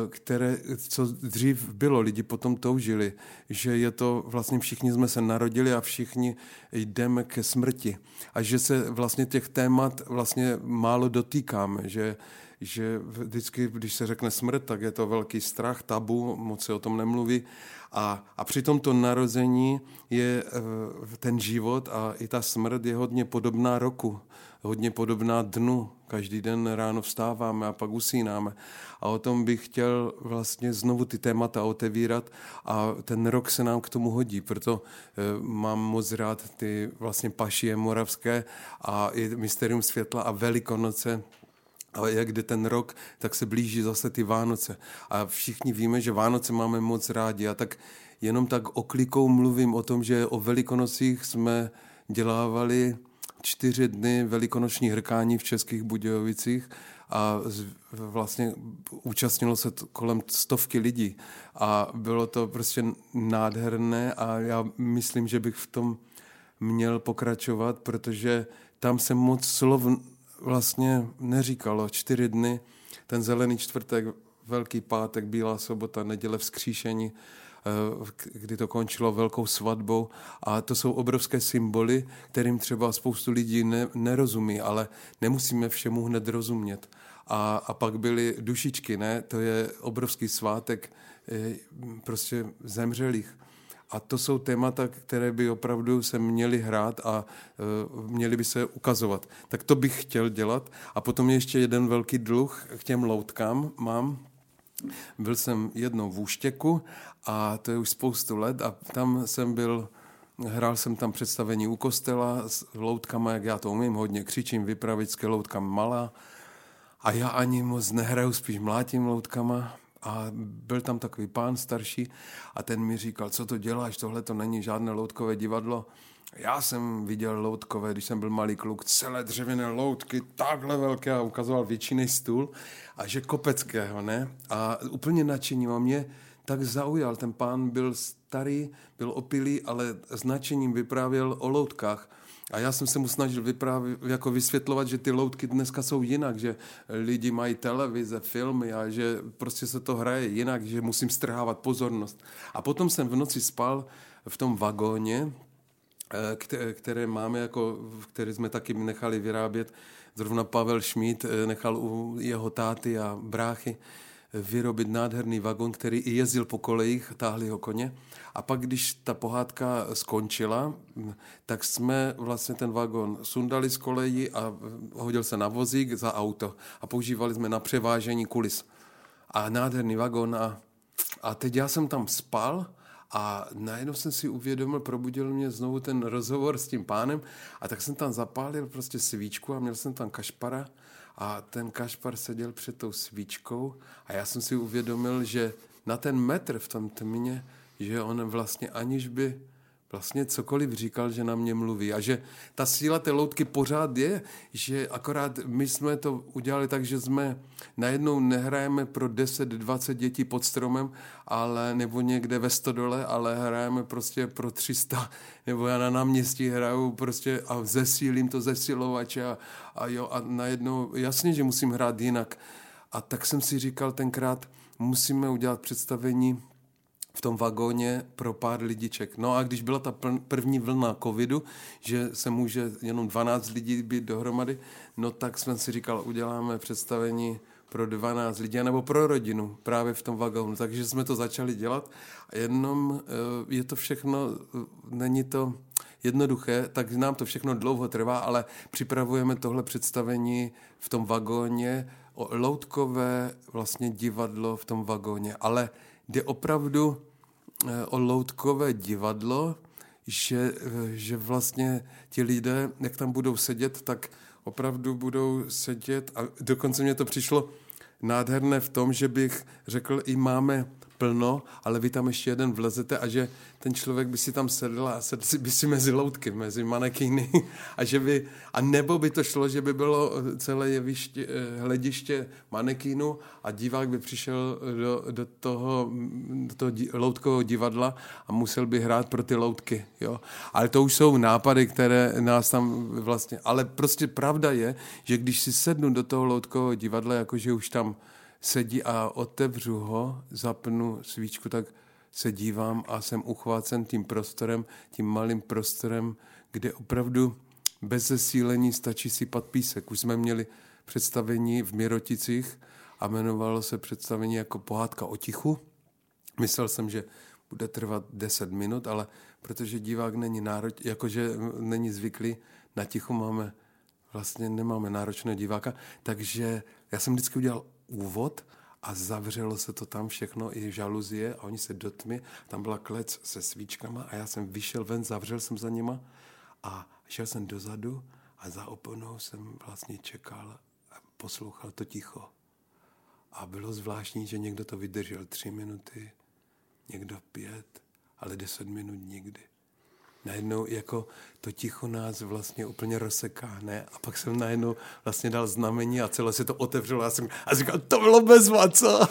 které, co dřív bylo, lidi potom toužili, že je to, vlastně všichni jsme se narodili a všichni jdeme ke smrti. A že se vlastně těch témat vlastně málo dotýkáme, že že vždycky, když se řekne smrt, tak je to velký strach, tabu, moc se o tom nemluví. A, a při tomto narození je eh, ten život a i ta smrt je hodně podobná roku, hodně podobná dnu. Každý den ráno vstáváme a pak usínáme. A o tom bych chtěl vlastně znovu ty témata otevírat a ten rok se nám k tomu hodí. Proto eh, mám moc rád ty vlastně pašie moravské a i Mysterium světla a Velikonoce, ale jak jde ten rok, tak se blíží zase ty Vánoce. A všichni víme, že Vánoce máme moc rádi. A tak jenom tak oklikou mluvím o tom, že o Velikonocích jsme dělávali čtyři dny velikonoční hrkání v Českých Budějovicích a vlastně účastnilo se kolem stovky lidí a bylo to prostě nádherné a já myslím, že bych v tom měl pokračovat, protože tam se moc slov vlastně neříkalo. Čtyři dny, ten zelený čtvrtek, velký pátek, bílá sobota, neděle vzkříšení, kdy to končilo velkou svatbou. A to jsou obrovské symboly, kterým třeba spoustu lidí ne, nerozumí, ale nemusíme všemu hned rozumět. A, a pak byly dušičky, ne? To je obrovský svátek eh, prostě zemřelých. A to jsou témata, které by opravdu se měly hrát a uh, měly by se ukazovat. Tak to bych chtěl dělat. A potom ještě jeden velký dluh k těm loutkám mám. Byl jsem jednou v Úštěku a to je už spoustu let a tam jsem byl Hrál jsem tam představení u kostela s loutkama, jak já to umím, hodně křičím, vypravičské loutka malá. A já ani moc nehraju, spíš mlátím loutkama. A byl tam takový pán starší a ten mi říkal, co to děláš, tohle to není žádné loutkové divadlo. Já jsem viděl loutkové, když jsem byl malý kluk, celé dřevěné loutky, takhle velké a ukazoval většiný stůl a že kopeckého, ne? A úplně nadšení a mě tak zaujal. Ten pán byl starý, byl opilý, ale značením vyprávěl o loutkách. A já jsem se mu snažil vyprávět, jako vysvětlovat, že ty loutky dneska jsou jinak, že lidi mají televize, filmy a že prostě se to hraje jinak, že musím strhávat pozornost. A potom jsem v noci spal v tom vagóně, které máme, jako, které jsme taky nechali vyrábět. Zrovna Pavel Šmíd eh, nechal u jeho táty a bráchy vyrobit nádherný vagon, který i jezdil po kolejích, táhli ho koně. A pak, když ta pohádka skončila, tak jsme vlastně ten vagon sundali z kolejí a hodil se na vozík za auto a používali jsme na převážení kulis. A nádherný vagon a, a teď já jsem tam spal a najednou jsem si uvědomil, probudil mě znovu ten rozhovor s tím pánem a tak jsem tam zapálil prostě svíčku a měl jsem tam kašpara a ten Kašpar seděl před tou svíčkou a já jsem si uvědomil, že na ten metr v tom tmě, že on vlastně aniž by vlastně cokoliv říkal, že na mě mluví. A že ta síla té loutky pořád je, že akorát my jsme to udělali tak, že jsme najednou nehrajeme pro 10-20 dětí pod stromem, ale nebo někde ve stodole, ale hrajeme prostě pro 300, nebo já na náměstí hraju prostě a zesílím to zesilovače a, a jo, a najednou, jasně, že musím hrát jinak. A tak jsem si říkal tenkrát, musíme udělat představení v tom vagóně pro pár lidiček. No a když byla ta první vlna covidu, že se může jenom 12 lidí být dohromady, no tak jsem si říkal, uděláme představení pro 12 lidí, nebo pro rodinu právě v tom vagónu. Takže jsme to začali dělat. A jenom eh, je to všechno, eh, není to jednoduché, tak nám to všechno dlouho trvá, ale připravujeme tohle představení v tom vagóně, o loutkové vlastně divadlo v tom vagóně. Ale jde opravdu eh, o loutkové divadlo, že, eh, že vlastně ti lidé, jak tam budou sedět, tak opravdu budou sedět a dokonce mě to přišlo nádherné v tom, že bych řekl, i máme plno, ale vy tam ještě jeden vlezete a že ten člověk by si tam sedl a sedl by si mezi loutky, mezi manekýny a že by, a nebo by to šlo, že by bylo celé jeviště, eh, hlediště manekýnu a divák by přišel do, do toho, do toho loutkového divadla a musel by hrát pro ty loutky, jo. Ale to už jsou nápady, které nás tam vlastně, ale prostě pravda je, že když si sednu do toho loutkového divadla, jakože už tam sedí a otevřu ho, zapnu svíčku, tak se dívám a jsem uchvácen tím prostorem, tím malým prostorem, kde opravdu bez zesílení stačí sypat písek. Už jsme měli představení v Miroticích a jmenovalo se představení jako pohádka o tichu. Myslel jsem, že bude trvat 10 minut, ale protože divák není národ, jakože není zvyklý, na tichu máme, vlastně nemáme náročného diváka, takže já jsem vždycky udělal úvod a zavřelo se to tam všechno, i žaluzie a oni se do tmy, tam byla klec se svíčkama a já jsem vyšel ven, zavřel jsem za nima a šel jsem dozadu a za oponou jsem vlastně čekal a poslouchal to ticho. A bylo zvláštní, že někdo to vydržel tři minuty, někdo pět, ale deset minut nikdy najednou jako to ticho nás vlastně úplně rozseká, ne? A pak jsem najednou vlastně dal znamení a celé se to otevřelo a jsem a říkal, to bylo bezva, co?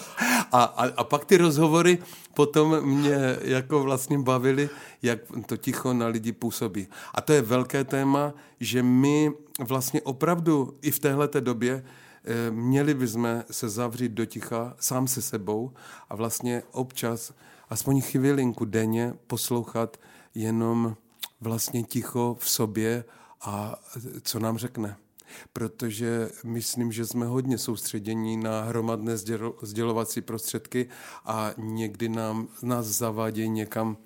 A, a, a pak ty rozhovory potom mě jako vlastně bavily, jak to ticho na lidi působí. A to je velké téma, že my vlastně opravdu i v téhleté době eh, měli bychom se zavřít do ticha sám se sebou a vlastně občas aspoň chvilinku denně poslouchat jenom vlastně ticho v sobě a co nám řekne. Protože myslím, že jsme hodně soustředění na hromadné sdělovací prostředky a někdy nám, nás zavádějí někam,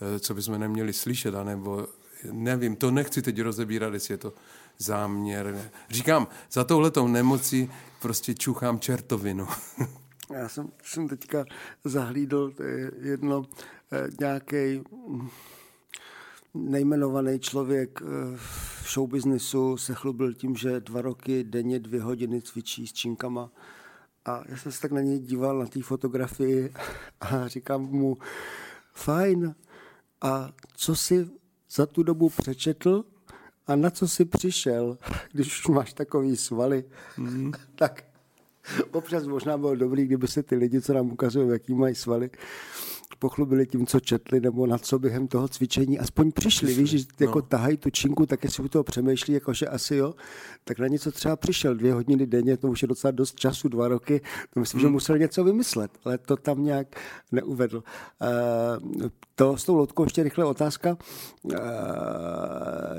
eh, co bychom neměli slyšet, anebo nevím, to nechci teď rozebírat, jestli je to záměr. Říkám, za touhletou nemocí prostě čuchám čertovinu. Já jsem, jsem teďka zahlídl jedno eh, nějaký nejmenovaný člověk eh, v showbiznisu se chlubil tím, že dva roky denně dvě hodiny cvičí s činkama. A já jsem se tak na něj díval, na té fotografii a říkám mu, fajn, a co jsi za tu dobu přečetl a na co jsi přišel, když už máš takový svaly, mm. tak Občas možná bylo dobrý, kdyby se ty lidi, co nám ukazují, jaký mají svaly, pochlubili tím, co četli, nebo na co během toho cvičení aspoň přišli. Víš, že jako no. tahají tu činku, tak jestli u toho přemýšlí, jakože asi jo, tak na něco třeba přišel dvě hodiny denně, to už je docela dost času, dva roky, to myslím, hmm. že musel něco vymyslet, ale to tam nějak neuvedl. Uh, to s tou loutkou ještě rychle otázka. Uh,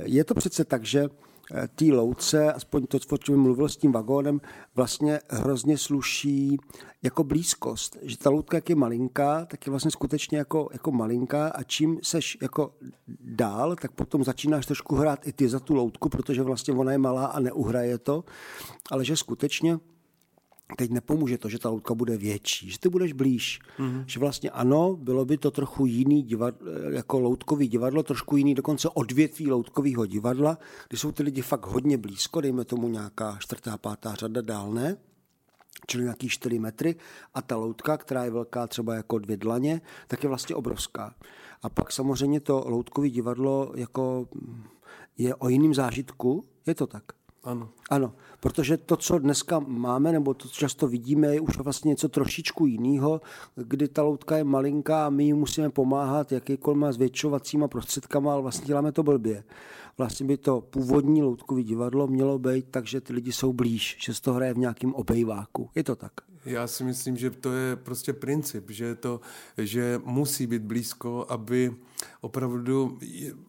je to přece tak, že té louce, aspoň to, o čem mluvil s tím vagónem, vlastně hrozně sluší jako blízkost. Že ta loutka, jak je malinká, tak je vlastně skutečně jako, jako malinká a čím seš jako dál, tak potom začínáš trošku hrát i ty za tu loutku, protože vlastně ona je malá a neuhraje to, ale že skutečně teď nepomůže to, že ta loutka bude větší, že ty budeš blíž. Mm-hmm. Že vlastně ano, bylo by to trochu jiný divadlo, jako loutkový divadlo, trošku jiný dokonce odvětví loutkového divadla, kdy jsou ty lidi fakt hodně blízko, dejme tomu nějaká čtvrtá, pátá řada dál, ne? čili nějaký 4 metry a ta loutka, která je velká třeba jako dvě dlaně, tak je vlastně obrovská. A pak samozřejmě to loutkové divadlo jako je o jiném zážitku, je to tak? Ano. Ano, protože to, co dneska máme, nebo to, co často vidíme, je už vlastně něco trošičku jiného, kdy ta loutka je malinká a my ji musíme pomáhat jakýkoliv zvětšovacíma prostředkama, ale vlastně děláme to blbě. Vlastně by to původní loutkový divadlo mělo být tak, že ty lidi jsou blíž, že se to hraje v nějakém obejváku. Je to tak? Já si myslím, že to je prostě princip, že to, že musí být blízko, aby opravdu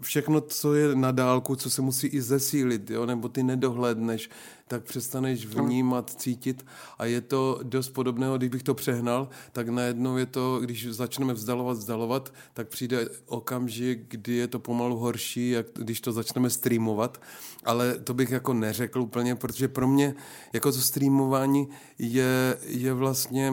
všechno, co je na dálku, co se musí i zesílit, jo, nebo ty nedohledneš, tak přestaneš vnímat, cítit. A je to dost podobného, když bych to přehnal, tak najednou je to, když začneme vzdalovat, vzdalovat, tak přijde okamžik, kdy je to pomalu horší, jak když to začneme streamovat, ale to bych jako neřekl úplně, protože pro mě jako to streamování je, je vlastně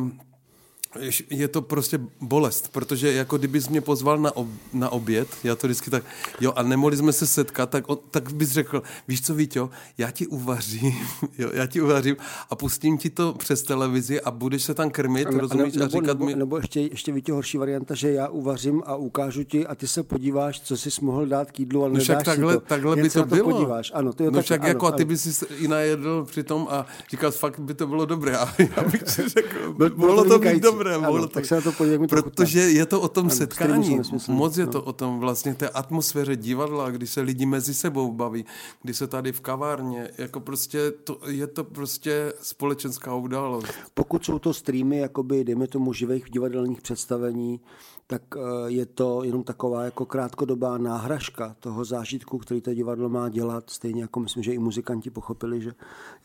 je to prostě bolest, protože jako kdybys mě pozval na, ob, na oběd, já to vždycky tak, jo, a nemohli jsme se setkat, tak, tak bys řekl, víš co, Víťo, já ti uvařím, jo, já ti uvařím a pustím ti to přes televizi a budeš se tam krmit, a, rozumíš, a, nebo, a říkat nebo, mi... Nebo ještě, ještě Víťo, horší varianta, že já uvařím a ukážu ti a ty se podíváš, co jsi mohl dát k jídlu, ale no však takhle, to. takhle by to, to bylo. Podíváš. Ano, to je no tak, však ano, jako ano. a ty bys si i najedl při tom a říkal, fakt by to bylo dobré a já bych si řekl, mohlo to být dobré, mohlo to... Tak se na to podívej, Protože je to o tom ano, setkání, moc je no. to o tom vlastně té atmosféře divadla, kdy se lidi mezi sebou baví, kdy se tady v kavárně, jako prostě to, je to prostě společenská událost. Pokud jsou to streamy, jakoby, dejme tomu, živých divadelních představení, tak eh, je to jenom taková jako krátkodobá náhražka toho zážitku, který to divadlo má dělat. Stejně jako myslím, že i muzikanti pochopili, že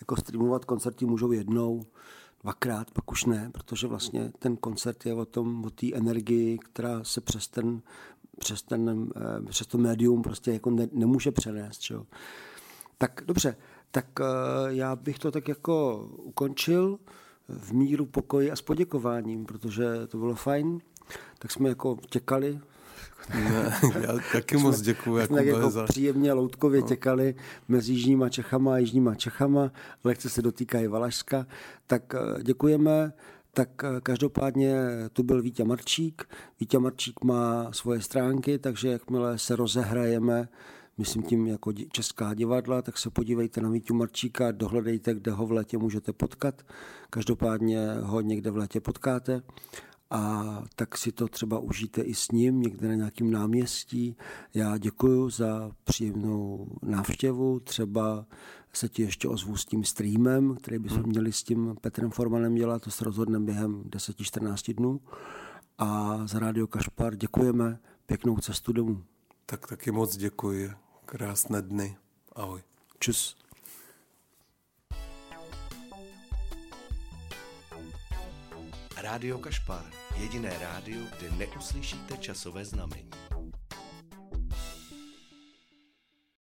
jako streamovat koncerty můžou jednou, dvakrát, pak už ne, protože vlastně ten koncert je o tom, o té energii, která se přes ten, přes, ten, eh, přes to médium prostě jako ne, nemůže přenést. Čo? Tak dobře, tak eh, já bych to tak jako ukončil v míru pokoji a s poděkováním, protože to bylo fajn. Tak jsme jako těkali ne, já taky moc děkuji. Jako jako za... příjemně loutkově no. těkali mezi Jižníma Čechama a Jižníma Čechama, lehce se dotýkají Valašska, tak eh, děkujeme. Tak eh, každopádně tu byl Vítě Marčík. Vítě Marčík má svoje stránky, takže jakmile se rozehrajeme, myslím tím jako česká divadla, tak se podívejte na Vítu Marčíka, dohledejte, kde ho v létě můžete potkat. Každopádně ho někde v létě potkáte a tak si to třeba užijte i s ním někde na nějakém náměstí. Já děkuji za příjemnou návštěvu, třeba se ti ještě ozvu s tím streamem, který bychom hmm. měli s tím Petrem Formanem dělat, to se rozhodneme během 10-14 dnů. A za Rádio Kašpar děkujeme, pěknou cestu domů. Tak taky moc děkuji, krásné dny, ahoj. Čus. Rádio Kašpar. Jediné rádio, kde neuslyšíte časové znamení.